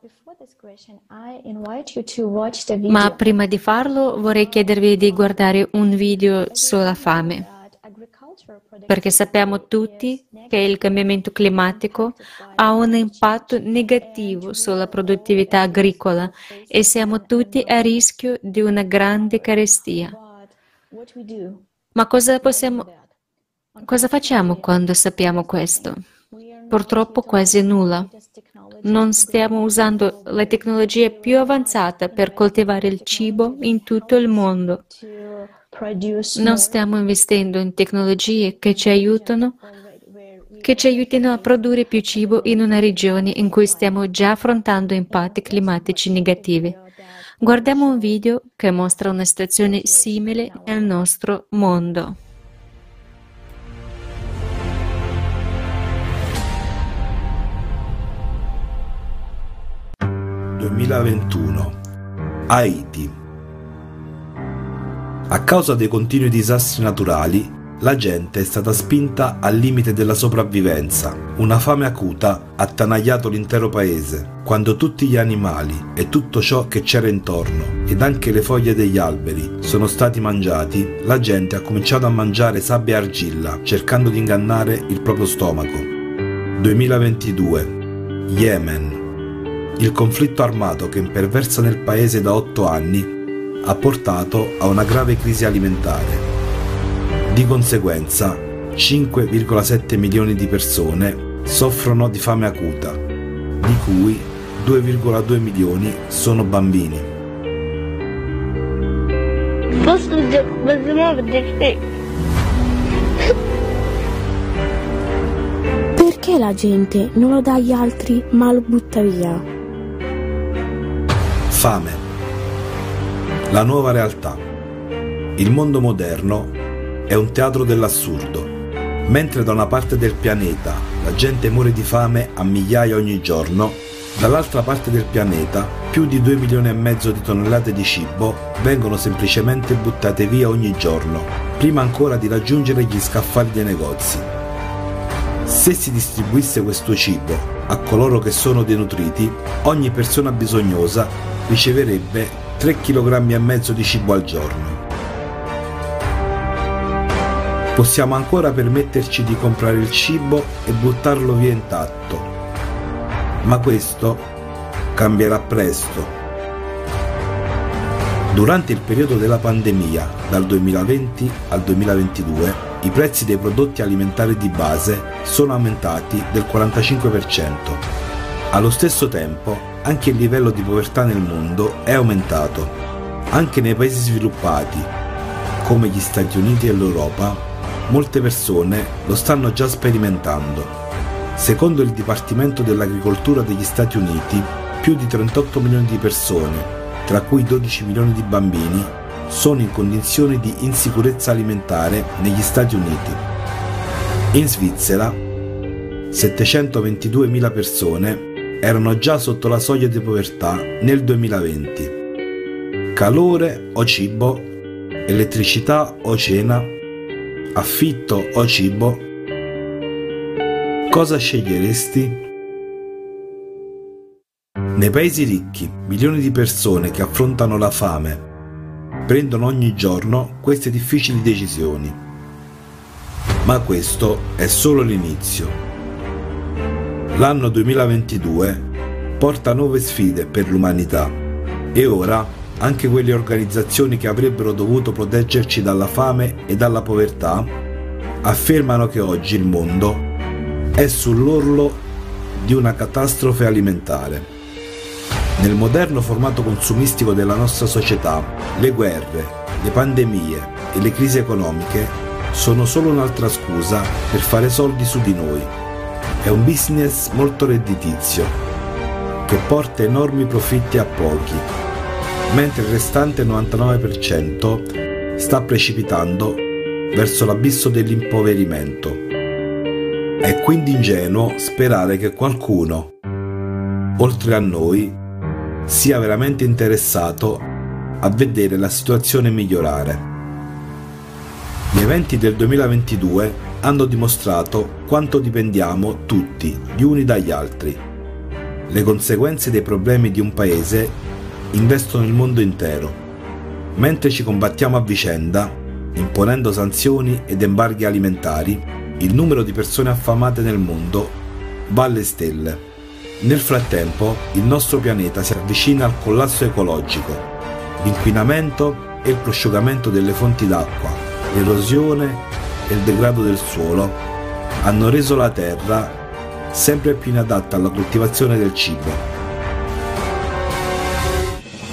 Ma prima di farlo vorrei chiedervi di guardare un video sulla fame, perché sappiamo tutti che il cambiamento climatico ha un impatto negativo sulla produttività agricola e siamo tutti a rischio di una grande carestia. Ma cosa possiamo Cosa facciamo quando sappiamo questo? Purtroppo quasi nulla. Non stiamo usando la tecnologia più avanzata per coltivare il cibo in tutto il mondo. Non stiamo investendo in tecnologie che ci aiutano che ci aiutino a produrre più cibo in una regione in cui stiamo già affrontando impatti climatici negativi. Guardiamo un video che mostra una situazione simile nel nostro mondo. 2021 Haiti A causa dei continui disastri naturali, la gente è stata spinta al limite della sopravvivenza. Una fame acuta ha attanagliato l'intero paese, quando tutti gli animali e tutto ciò che c'era intorno, ed anche le foglie degli alberi, sono stati mangiati, la gente ha cominciato a mangiare sabbia e argilla, cercando di ingannare il proprio stomaco. 2022 Yemen. Il conflitto armato che imperversa nel paese da otto anni ha portato a una grave crisi alimentare di conseguenza, 5,7 milioni di persone soffrono di fame acuta, di cui 2,2 milioni sono bambini. Perché la gente non lo dà agli altri ma lo butta via? Fame. La nuova realtà. Il mondo moderno è un teatro dell'assurdo. Mentre da una parte del pianeta la gente muore di fame a migliaia ogni giorno, dall'altra parte del pianeta più di 2 milioni e mezzo di tonnellate di cibo vengono semplicemente buttate via ogni giorno, prima ancora di raggiungere gli scaffali dei negozi. Se si distribuisse questo cibo a coloro che sono denutriti, ogni persona bisognosa riceverebbe 3 kg e mezzo di cibo al giorno possiamo ancora permetterci di comprare il cibo e buttarlo via intatto. Ma questo cambierà presto. Durante il periodo della pandemia, dal 2020 al 2022, i prezzi dei prodotti alimentari di base sono aumentati del 45%. Allo stesso tempo, anche il livello di povertà nel mondo è aumentato. Anche nei paesi sviluppati, come gli Stati Uniti e l'Europa, molte persone lo stanno già sperimentando. Secondo il Dipartimento dell'Agricoltura degli Stati Uniti, più di 38 milioni di persone, tra cui 12 milioni di bambini, sono in condizioni di insicurezza alimentare negli Stati Uniti. In Svizzera, 722.000 persone erano già sotto la soglia di povertà nel 2020. Calore o cibo, elettricità o cena affitto o cibo, cosa sceglieresti? Nei paesi ricchi, milioni di persone che affrontano la fame prendono ogni giorno queste difficili decisioni. Ma questo è solo l'inizio. L'anno 2022 porta nuove sfide per l'umanità e ora anche quelle organizzazioni che avrebbero dovuto proteggerci dalla fame e dalla povertà affermano che oggi il mondo è sull'orlo di una catastrofe alimentare. Nel moderno formato consumistico della nostra società, le guerre, le pandemie e le crisi economiche sono solo un'altra scusa per fare soldi su di noi. È un business molto redditizio che porta enormi profitti a pochi mentre il restante 99% sta precipitando verso l'abisso dell'impoverimento. È quindi ingenuo sperare che qualcuno, oltre a noi, sia veramente interessato a vedere la situazione migliorare. Gli eventi del 2022 hanno dimostrato quanto dipendiamo tutti gli uni dagli altri. Le conseguenze dei problemi di un paese investono il mondo intero. Mentre ci combattiamo a vicenda, imponendo sanzioni ed embarghi alimentari, il numero di persone affamate nel mondo va alle stelle. Nel frattempo, il nostro pianeta si avvicina al collasso ecologico. L'inquinamento e il prosciugamento delle fonti d'acqua, l'erosione e il degrado del suolo hanno reso la Terra sempre più inadatta alla coltivazione del cibo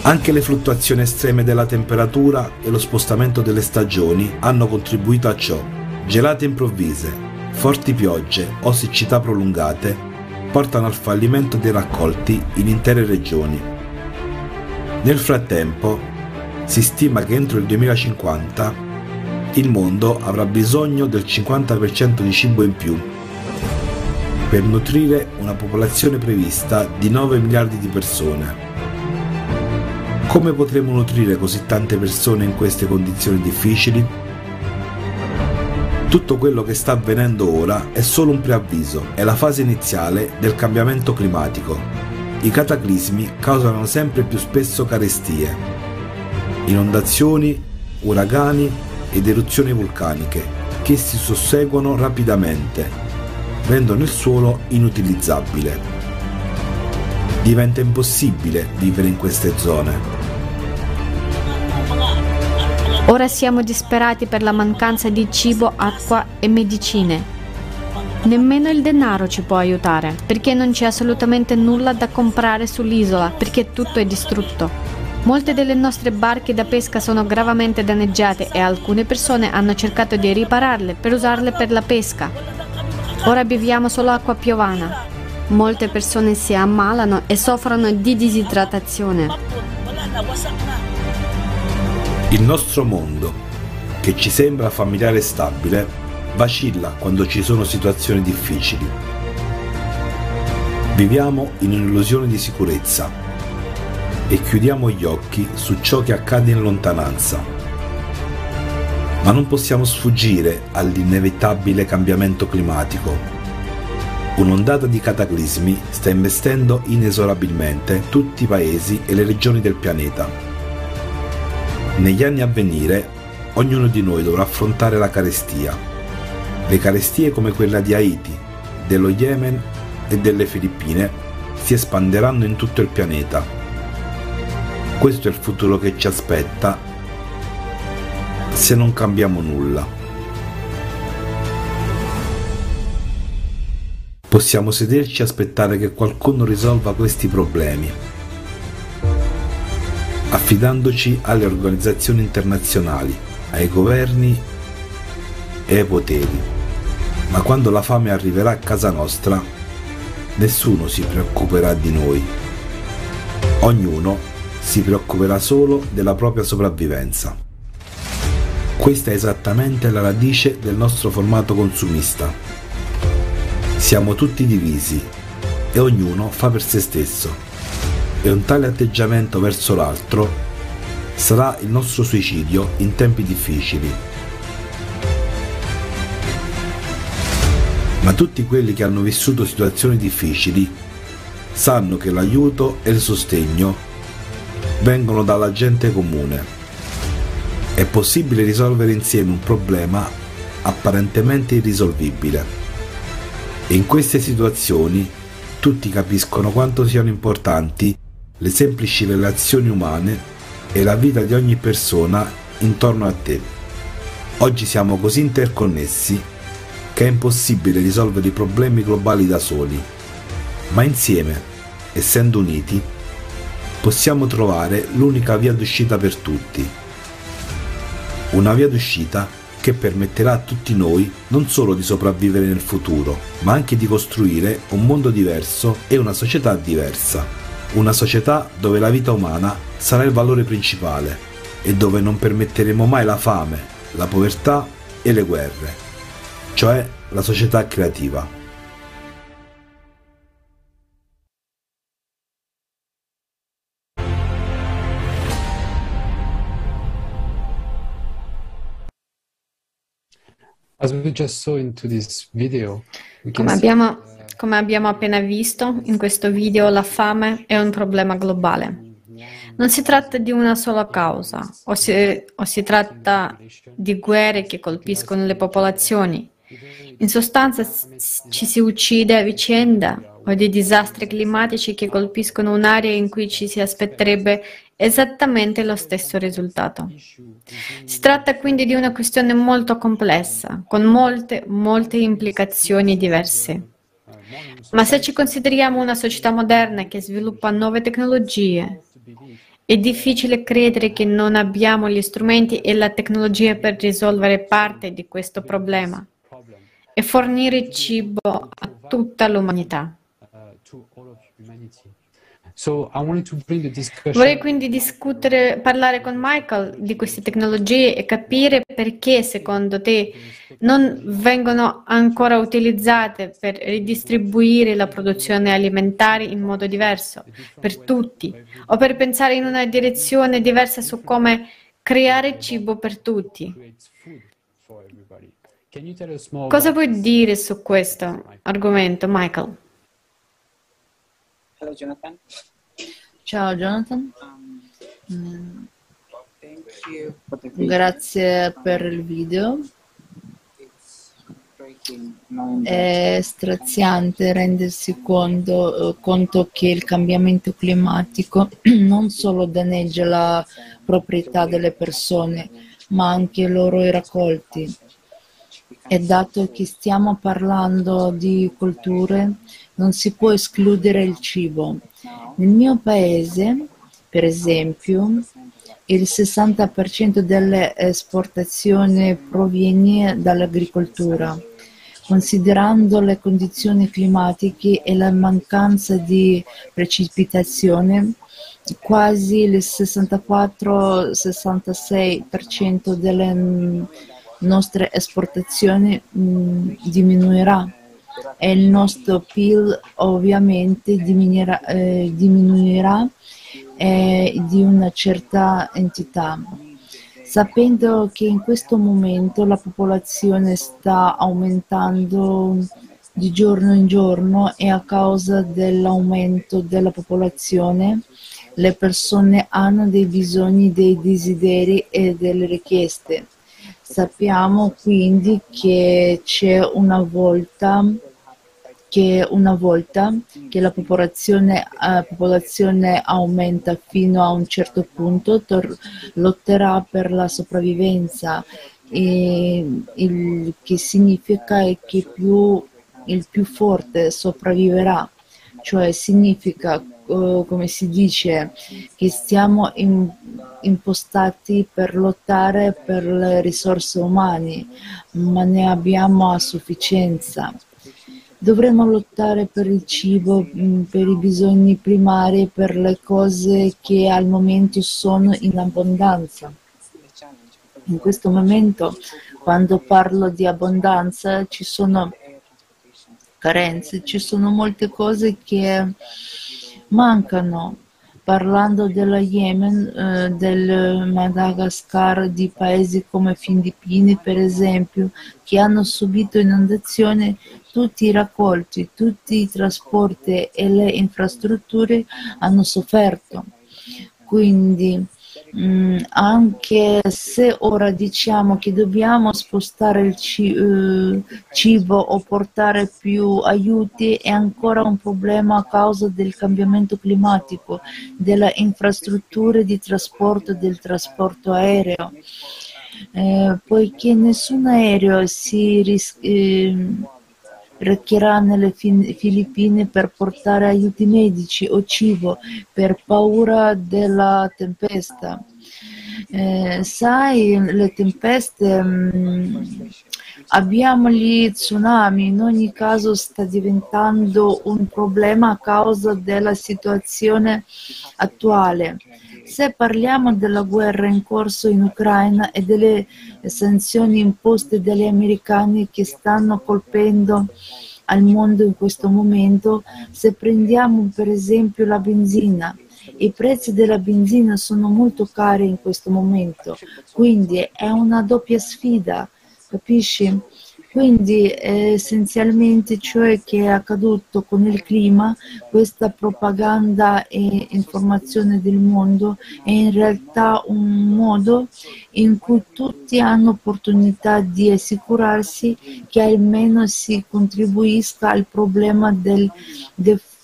anche le fluttuazioni estreme della temperatura e lo spostamento delle stagioni hanno contribuito a ciò. Gelate improvvise, forti piogge o siccità prolungate portano al fallimento dei raccolti in intere regioni. Nel frattempo, si stima che entro il 2050 il mondo avrà bisogno del 50% di cibo in più per nutrire una popolazione prevista di 9 miliardi di persone. Come potremo nutrire così tante persone in queste condizioni difficili? Tutto quello che sta avvenendo ora è solo un preavviso, è la fase iniziale del cambiamento climatico. I cataclismi causano sempre più spesso carestie, inondazioni, uragani ed eruzioni vulcaniche che si susseguono rapidamente, rendono il suolo inutilizzabile. Diventa impossibile vivere in queste zone. Ora siamo disperati per la mancanza di cibo, acqua e medicine. Nemmeno il denaro ci può aiutare, perché non c'è assolutamente nulla da comprare sull'isola, perché tutto è distrutto. Molte delle nostre barche da pesca sono gravemente danneggiate e alcune persone hanno cercato di ripararle per usarle per la pesca. Ora beviamo solo acqua piovana. Molte persone si ammalano e soffrono di disidratazione. Il nostro mondo, che ci sembra familiare e stabile, vacilla quando ci sono situazioni difficili. Viviamo in un'illusione di sicurezza e chiudiamo gli occhi su ciò che accade in lontananza. Ma non possiamo sfuggire all'inevitabile cambiamento climatico. Un'ondata di cataclismi sta investendo inesorabilmente tutti i paesi e le regioni del pianeta negli anni a venire, ognuno di noi dovrà affrontare la carestia. Le carestie come quella di Haiti, dello Yemen e delle Filippine si espanderanno in tutto il pianeta. Questo è il futuro che ci aspetta se non cambiamo nulla. Possiamo sederci e aspettare che qualcuno risolva questi problemi affidandoci alle organizzazioni internazionali, ai governi e ai poteri. Ma quando la fame arriverà a casa nostra, nessuno si preoccuperà di noi. Ognuno si preoccuperà solo della propria sopravvivenza. Questa è esattamente la radice del nostro formato consumista. Siamo tutti divisi e ognuno fa per se stesso e un tale atteggiamento verso l'altro sarà il nostro suicidio in tempi difficili. Ma tutti quelli che hanno vissuto situazioni difficili sanno che l'aiuto e il sostegno vengono dalla gente comune. È possibile risolvere insieme un problema apparentemente irrisolvibile. In queste situazioni tutti capiscono quanto siano importanti le semplici relazioni umane e la vita di ogni persona intorno a te. Oggi siamo così interconnessi che è impossibile risolvere i problemi globali da soli, ma insieme, essendo uniti, possiamo trovare l'unica via d'uscita per tutti. Una via d'uscita che permetterà a tutti noi non solo di sopravvivere nel futuro, ma anche di costruire un mondo diverso e una società diversa una società dove la vita umana sarà il valore principale e dove non permetteremo mai la fame, la povertà e le guerre, cioè la società creativa. Come abbiamo come abbiamo appena visto in questo video, la fame è un problema globale. Non si tratta di una sola causa, o si, o si tratta di guerre che colpiscono le popolazioni. In sostanza ci si uccide a vicenda o di disastri climatici che colpiscono un'area in cui ci si aspetterebbe esattamente lo stesso risultato. Si tratta quindi di una questione molto complessa, con molte, molte implicazioni diverse. Ma se ci consideriamo una società moderna che sviluppa nuove tecnologie, è difficile credere che non abbiamo gli strumenti e la tecnologia per risolvere parte di questo problema e fornire cibo a tutta l'umanità. Vorrei quindi discutere, parlare con Michael di queste tecnologie e capire perché secondo te non vengono ancora utilizzate per ridistribuire la produzione alimentare in modo diverso per tutti o per pensare in una direzione diversa su come creare cibo per tutti. Cosa puoi dire su questo argomento, Michael? Hello, Jonathan. Ciao Jonathan. Um. Grazie per il video. È straziante rendersi conto, conto che il cambiamento climatico non solo danneggia la proprietà delle persone, ma anche i loro raccolti. E dato che stiamo parlando di culture, non si può escludere il cibo. Nel mio paese, per esempio, il 60% delle esportazioni proviene dall'agricoltura. Considerando le condizioni climatiche e la mancanza di precipitazione, quasi il 64-66% delle mm, nostre esportazioni mm, diminuirà e il nostro PIL ovviamente diminuirà, eh, diminuirà eh, di una certa entità. Sapendo che in questo momento la popolazione sta aumentando di giorno in giorno e a causa dell'aumento della popolazione le persone hanno dei bisogni, dei desideri e delle richieste. Sappiamo quindi che c'è una volta che una volta che la popolazione, eh, popolazione aumenta fino a un certo punto tor- lotterà per la sopravvivenza, e il che significa che più, il più forte sopravviverà, cioè significa, come si dice, che stiamo in- impostati per lottare per le risorse umane, ma ne abbiamo a sufficienza. Dovremmo lottare per il cibo, mh, per i bisogni primari, per le cose che al momento sono in abbondanza. In questo momento, quando parlo di abbondanza, ci sono carenze, ci sono molte cose che mancano. Parlando della Yemen, eh, del Madagascar, di paesi come Filippine, per esempio, che hanno subito inondazioni, tutti i raccolti, tutti i trasporti e le infrastrutture hanno sofferto. Quindi, mh, anche se ora diciamo che dobbiamo spostare il ci- eh, cibo o portare più aiuti, è ancora un problema a causa del cambiamento climatico, delle infrastrutture di trasporto, del trasporto aereo. Eh, poiché nessun aereo si ris- ehm, recherà nelle Filippine per portare aiuti medici o cibo per paura della tempesta. Eh, sai, le tempeste, mh, abbiamo gli tsunami, in ogni caso sta diventando un problema a causa della situazione attuale. Se parliamo della guerra in corso in Ucraina e delle sanzioni imposte dagli americani che stanno colpendo al mondo in questo momento, se prendiamo per esempio la benzina, i prezzi della benzina sono molto cari in questo momento, quindi è una doppia sfida, capisci? Quindi eh, essenzialmente ciò che è accaduto con il clima, questa propaganda e informazione del mondo è in realtà un modo in cui tutti hanno opportunità di assicurarsi che almeno si contribuisca al problema del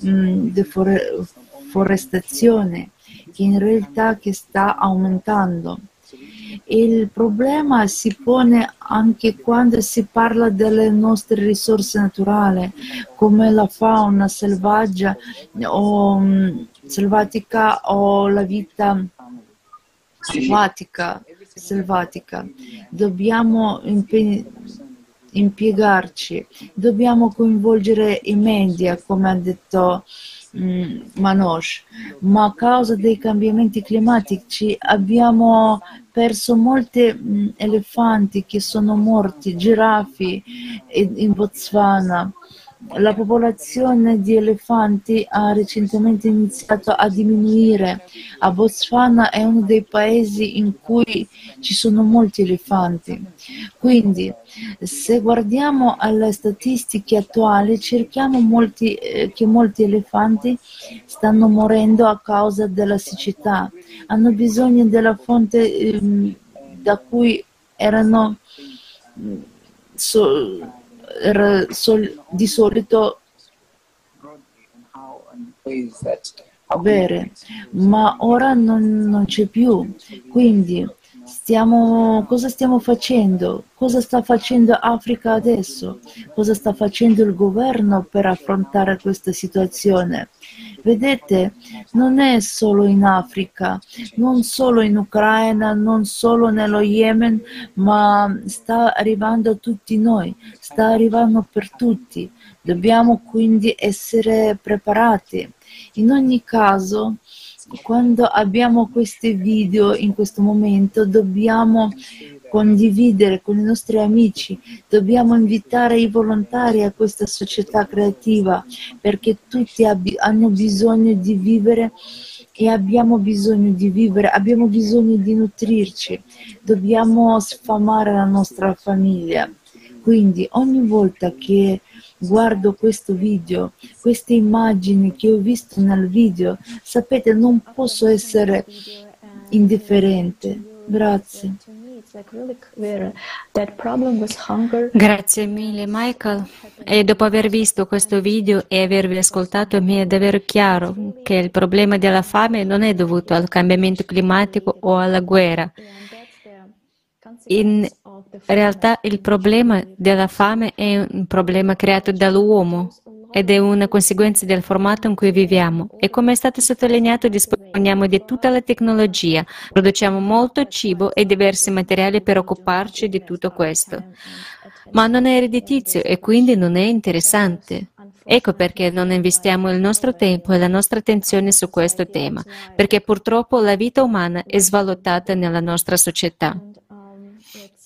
deforestazione che in realtà che sta aumentando. Il problema si pone anche quando si parla delle nostre risorse naturali, come la fauna selvaggia o um, selvatica o la vita selvatica. selvatica. Dobbiamo impe- impiegarci, dobbiamo coinvolgere i media, come ha detto mm, Manoj, ma a causa dei cambiamenti climatici abbiamo perso molti mh, elefanti che sono morti, giraffe in Botswana, la popolazione di elefanti ha recentemente iniziato a diminuire. A Botswana è uno dei paesi in cui ci sono molti elefanti. Quindi, se guardiamo alle statistiche attuali, cerchiamo molti, eh, che molti elefanti stanno morendo a causa della siccità. Hanno bisogno della fonte eh, da cui erano so, era sol, di solito bere, ma ora non, non c'è più. Quindi stiamo, cosa stiamo facendo? Cosa sta facendo Africa adesso? Cosa sta facendo il governo per affrontare questa situazione? Vedete, non è solo in Africa, non solo in Ucraina, non solo nello Yemen, ma sta arrivando a tutti noi, sta arrivando per tutti. Dobbiamo quindi essere preparati. In ogni caso, quando abbiamo questi video in questo momento, dobbiamo condividere con i nostri amici, dobbiamo invitare i volontari a questa società creativa perché tutti hanno bisogno di vivere e abbiamo bisogno di vivere, abbiamo bisogno di nutrirci, dobbiamo sfamare la nostra famiglia. Quindi ogni volta che guardo questo video, queste immagini che ho visto nel video, sapete, non posso essere indifferente. Grazie. Grazie mille Michael. E dopo aver visto questo video e avervi ascoltato mi è davvero chiaro che il problema della fame non è dovuto al cambiamento climatico o alla guerra. In realtà il problema della fame è un problema creato dall'uomo ed è una conseguenza del formato in cui viviamo. E come è stato sottolineato, disponiamo di tutta la tecnologia, produciamo molto cibo e diversi materiali per occuparci di tutto questo. Ma non è redditizio e quindi non è interessante. Ecco perché non investiamo il nostro tempo e la nostra attenzione su questo tema, perché purtroppo la vita umana è svalutata nella nostra società.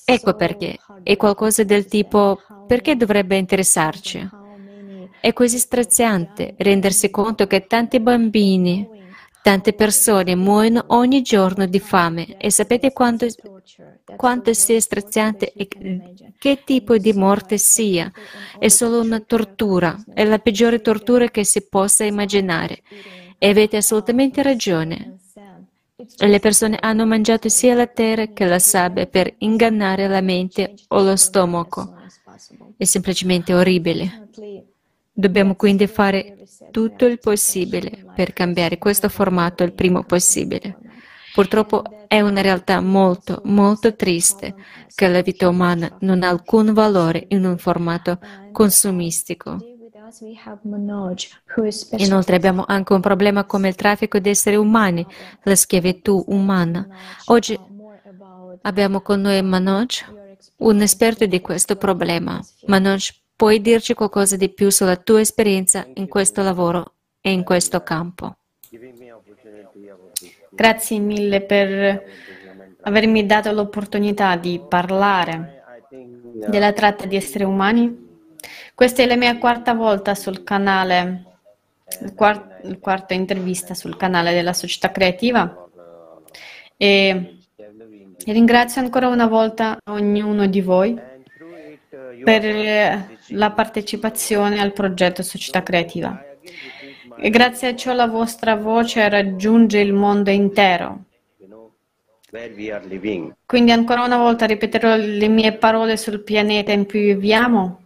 Ecco perché è qualcosa del tipo perché dovrebbe interessarci? È così straziante rendersi conto che tanti bambini, tante persone muoiono ogni giorno di fame e sapete quanto, quanto sia straziante e che tipo di morte sia. È solo una tortura, è la peggiore tortura che si possa immaginare. E avete assolutamente ragione. Le persone hanno mangiato sia la terra che la sabbia per ingannare la mente o lo stomaco. È semplicemente orribile. Dobbiamo quindi fare tutto il possibile per cambiare questo formato il prima possibile. Purtroppo è una realtà molto, molto triste che la vita umana non ha alcun valore in un formato consumistico. Inoltre abbiamo anche un problema come il traffico di esseri umani, la schiavitù umana. Oggi abbiamo con noi Manoj, un esperto di questo problema. Manoj, Puoi dirci qualcosa di più sulla tua esperienza in questo lavoro e in questo campo? Grazie mille per avermi dato l'opportunità di parlare della tratta di esseri umani. Questa è la mia quarta volta sul canale, il quarto intervista sul canale della società creativa e ringrazio ancora una volta ognuno di voi per la partecipazione al progetto Società Creativa. E grazie a ciò la vostra voce raggiunge il mondo intero. Quindi ancora una volta ripeterò le mie parole sul pianeta in cui viviamo.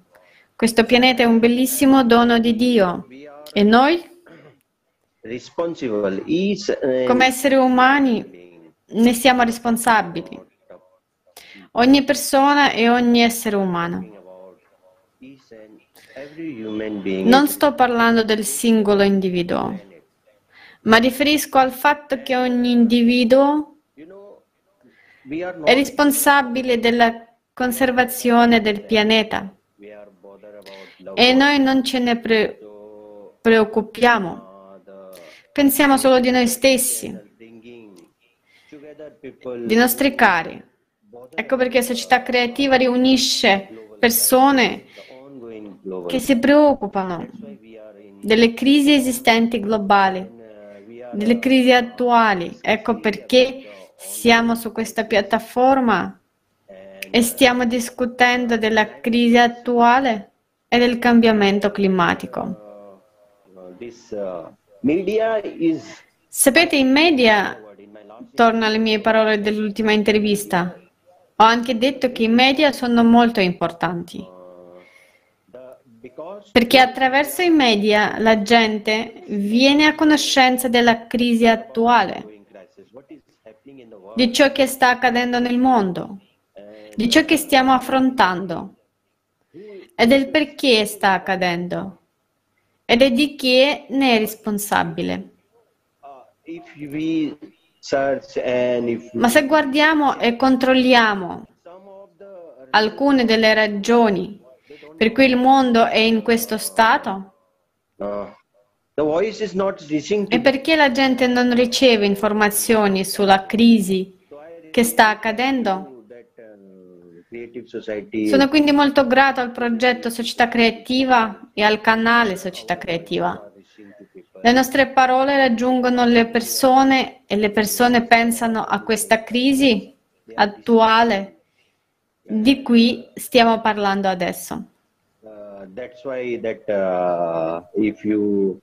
Questo pianeta è un bellissimo dono di Dio e noi, come esseri umani, ne siamo responsabili. Ogni persona e ogni essere umano. Non sto parlando del singolo individuo, ma riferisco al fatto che ogni individuo è responsabile della conservazione del pianeta e noi non ce ne pre- preoccupiamo. Pensiamo solo di noi stessi, dei nostri cari. Ecco perché società creativa riunisce persone che si preoccupano delle crisi esistenti globali, delle crisi attuali. Ecco perché siamo su questa piattaforma e stiamo discutendo della crisi attuale e del cambiamento climatico. Sapete, in media, torno alle mie parole dell'ultima intervista, ho anche detto che i media sono molto importanti. Perché attraverso i media la gente viene a conoscenza della crisi attuale, di ciò che sta accadendo nel mondo, di ciò che stiamo affrontando e del perché sta accadendo ed è di chi ne è responsabile. Ma se guardiamo e controlliamo alcune delle ragioni per cui il mondo è in questo stato, e perché la gente non riceve informazioni sulla crisi che sta accadendo? Sono quindi molto grato al progetto Società Creativa e al canale Società Creativa. Le nostre parole raggiungono le persone e le persone pensano a questa crisi attuale di cui stiamo parlando adesso. Uh, that's why that uh, if you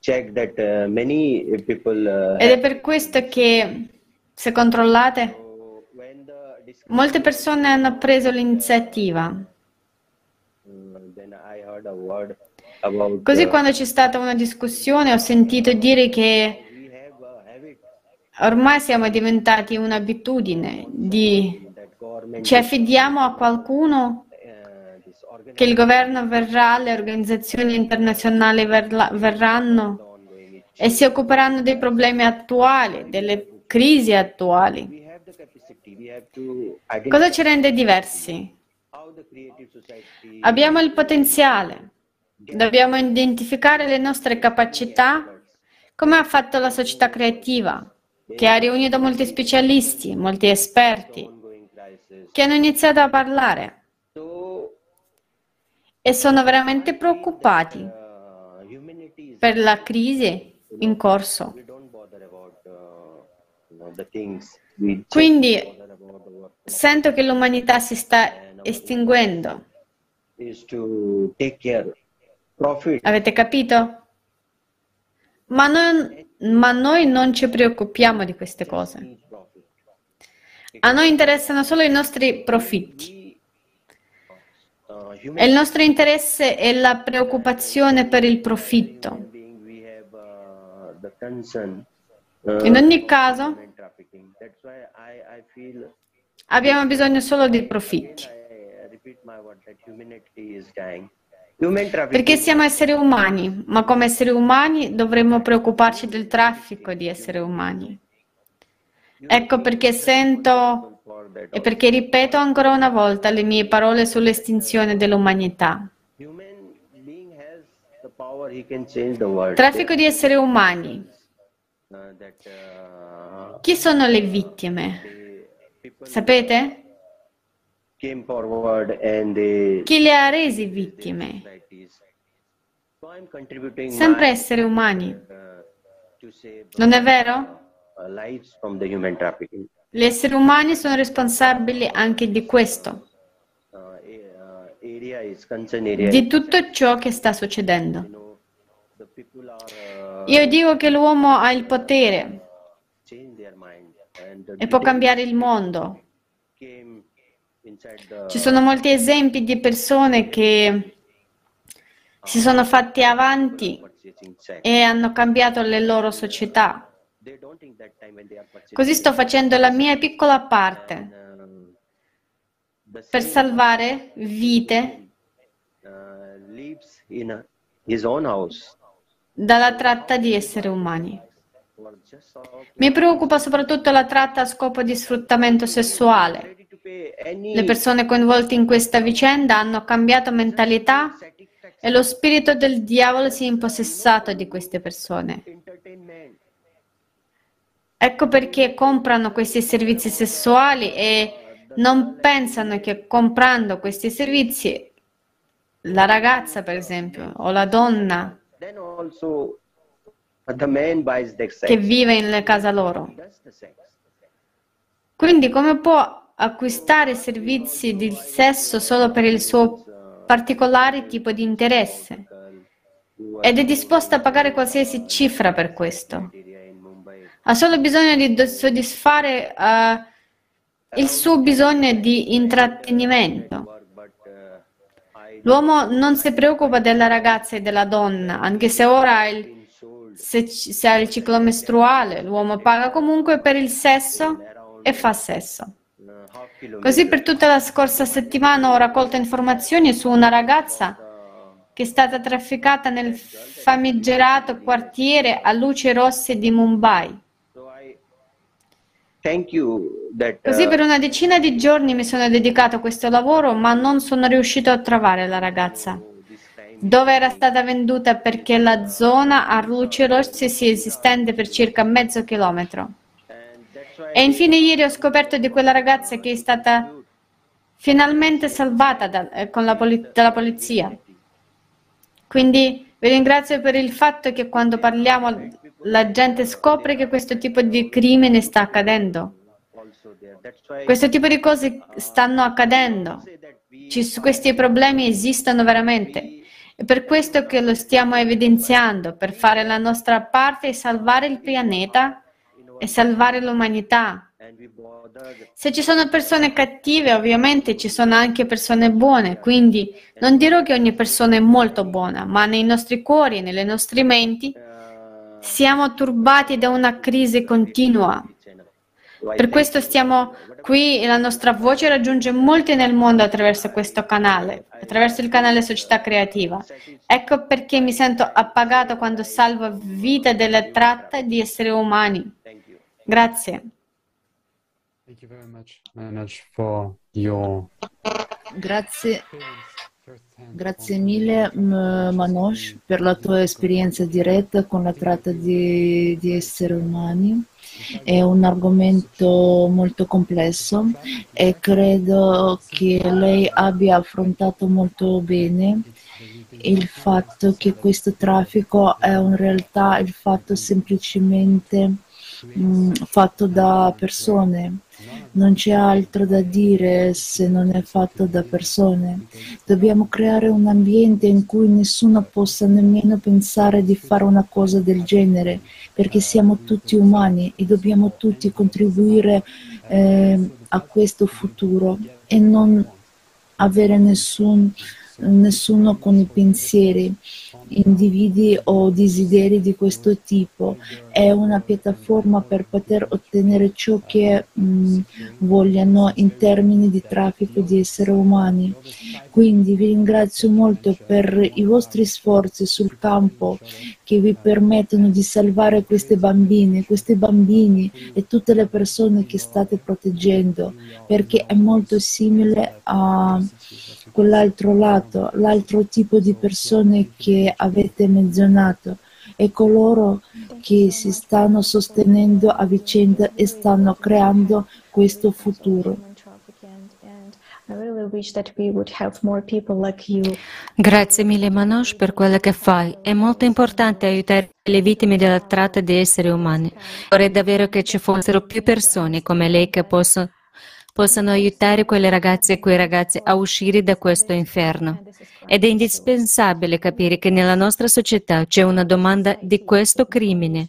check that uh, many people uh, Ed è per questo che se controllate Molte persone hanno preso l'iniziativa. Così quando c'è stata una discussione ho sentito dire che ormai siamo diventati un'abitudine di ci affidiamo a qualcuno che il governo verrà, le organizzazioni internazionali verla, verranno e si occuperanno dei problemi attuali, delle crisi attuali. Cosa ci rende diversi? Abbiamo il potenziale, dobbiamo identificare le nostre capacità, come ha fatto la società creativa, che ha riunito molti specialisti, molti esperti, che hanno iniziato a parlare e sono veramente preoccupati per la crisi in corso. Quindi sento che l'umanità si sta estinguendo. Avete capito? Ma, non, ma noi non ci preoccupiamo di queste cose. A noi interessano solo i nostri profitti. E il nostro interesse è la preoccupazione per il profitto. In ogni caso, abbiamo bisogno solo di profitti. Perché siamo esseri umani, ma come esseri umani dovremmo preoccuparci del traffico di esseri umani. Ecco perché sento e perché ripeto ancora una volta le mie parole sull'estinzione dell'umanità. Traffico di esseri umani. Chi sono le vittime? Sapete? Chi le ha resi vittime? Sempre esseri umani. Non è vero? Gli esseri umani sono responsabili anche di questo, di tutto ciò che sta succedendo. Io dico che l'uomo ha il potere e può cambiare il mondo. Ci sono molti esempi di persone che si sono fatti avanti e hanno cambiato le loro società. Così sto facendo la mia piccola parte per salvare vite dalla tratta di esseri umani. Mi preoccupa soprattutto la tratta a scopo di sfruttamento sessuale. Le persone coinvolte in questa vicenda hanno cambiato mentalità e lo spirito del diavolo si è impossessato di queste persone. Ecco perché comprano questi servizi sessuali e non pensano che comprando questi servizi la ragazza, per esempio, o la donna che vive in casa loro. Quindi come può acquistare servizi di sesso solo per il suo particolare tipo di interesse? Ed è disposta a pagare qualsiasi cifra per questo. Ha solo bisogno di soddisfare eh, il suo bisogno di intrattenimento. L'uomo non si preoccupa della ragazza e della donna, anche se ora ha il, se, se ha il ciclo mestruale, l'uomo paga comunque per il sesso e fa sesso. Così per tutta la scorsa settimana ho raccolto informazioni su una ragazza che è stata trafficata nel famigerato quartiere a luci rosse di Mumbai. That Così uh, per una decina di giorni mi sono dedicato a questo lavoro, ma non sono riuscito a trovare la ragazza. Dove era stata venduta perché la zona a luci rosse si estende per circa mezzo chilometro. E infine ieri ho scoperto di quella ragazza che è stata finalmente salvata da- eh, con la poli- dalla polizia. Quindi vi ringrazio per il fatto che quando parliamo la gente scopre che questo tipo di crimine sta accadendo. Questo tipo di cose stanno accadendo. Ci- questi problemi esistono veramente. È per questo che lo stiamo evidenziando, per fare la nostra parte e salvare il pianeta e salvare l'umanità. Se ci sono persone cattive, ovviamente ci sono anche persone buone, quindi non dirò che ogni persona è molto buona, ma nei nostri cuori nelle nostre menti siamo turbati da una crisi continua. Per questo stiamo qui e la nostra voce raggiunge molti nel mondo attraverso questo canale, attraverso il canale Società Creativa. Ecco perché mi sento appagato quando salvo vita della tratta di esseri umani. Grazie. Grazie, grazie mille Manoj per la tua esperienza diretta con la tratta di, di esseri umani. È un argomento molto complesso e credo che lei abbia affrontato molto bene il fatto che questo traffico è in realtà il fatto semplicemente mm, fatto da persone. Non c'è altro da dire se non è fatto da persone. Dobbiamo creare un ambiente in cui nessuno possa nemmeno pensare di fare una cosa del genere, perché siamo tutti umani e dobbiamo tutti contribuire eh, a questo futuro e non avere nessun, nessuno con i pensieri, individui o desideri di questo tipo. È una piattaforma per poter ottenere ciò che mh, vogliono in termini di traffico di esseri umani. Quindi vi ringrazio molto per i vostri sforzi sul campo che vi permettono di salvare queste bambine, questi bambini e tutte le persone che state proteggendo, perché è molto simile a quell'altro lato, l'altro tipo di persone che avete menzionato e coloro che si stanno sostenendo a vicenda e stanno creando questo futuro. Grazie mille Manoj per quello che fai. È molto importante aiutare le vittime della tratta di esseri umani. Vorrei davvero che ci fossero più persone come lei che possono, possano aiutare quelle ragazze e quei ragazzi a uscire da questo inferno. Ed è indispensabile capire che nella nostra società c'è una domanda di questo crimine.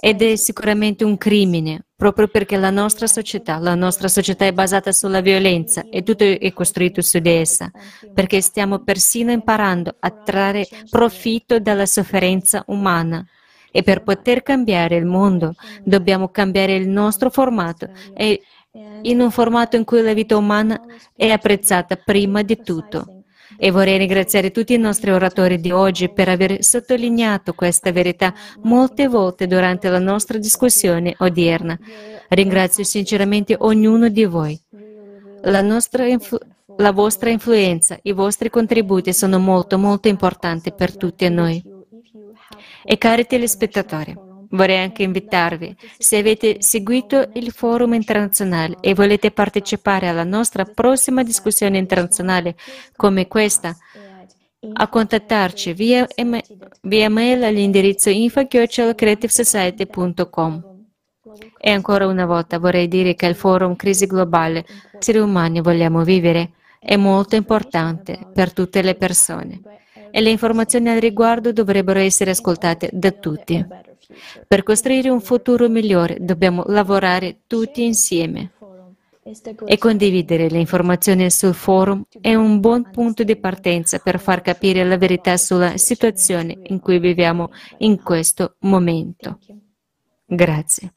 Ed è sicuramente un crimine, proprio perché la nostra società, la nostra società è basata sulla violenza e tutto è costruito su di essa, perché stiamo persino imparando a trarre profitto dalla sofferenza umana. E per poter cambiare il mondo dobbiamo cambiare il nostro formato e in un formato in cui la vita umana è apprezzata prima di tutto. E vorrei ringraziare tutti i nostri oratori di oggi per aver sottolineato questa verità molte volte durante la nostra discussione odierna. Ringrazio sinceramente ognuno di voi. La, influ- la vostra influenza, i vostri contributi sono molto molto importanti per tutti noi. E cari telespettatori, vorrei anche invitarvi, se avete seguito il forum internazionale e volete partecipare alla nostra prossima discussione internazionale come questa, a contattarci via, via mail all'indirizzo info.creativesociety.com. E ancora una volta vorrei dire che il forum Crisi Globale Esseri Umani Vogliamo Vivere è molto importante per tutte le persone e le informazioni al riguardo dovrebbero essere ascoltate da tutti. Per costruire un futuro migliore dobbiamo lavorare tutti insieme e condividere le informazioni sul forum è un buon punto di partenza per far capire la verità sulla situazione in cui viviamo in questo momento. Grazie.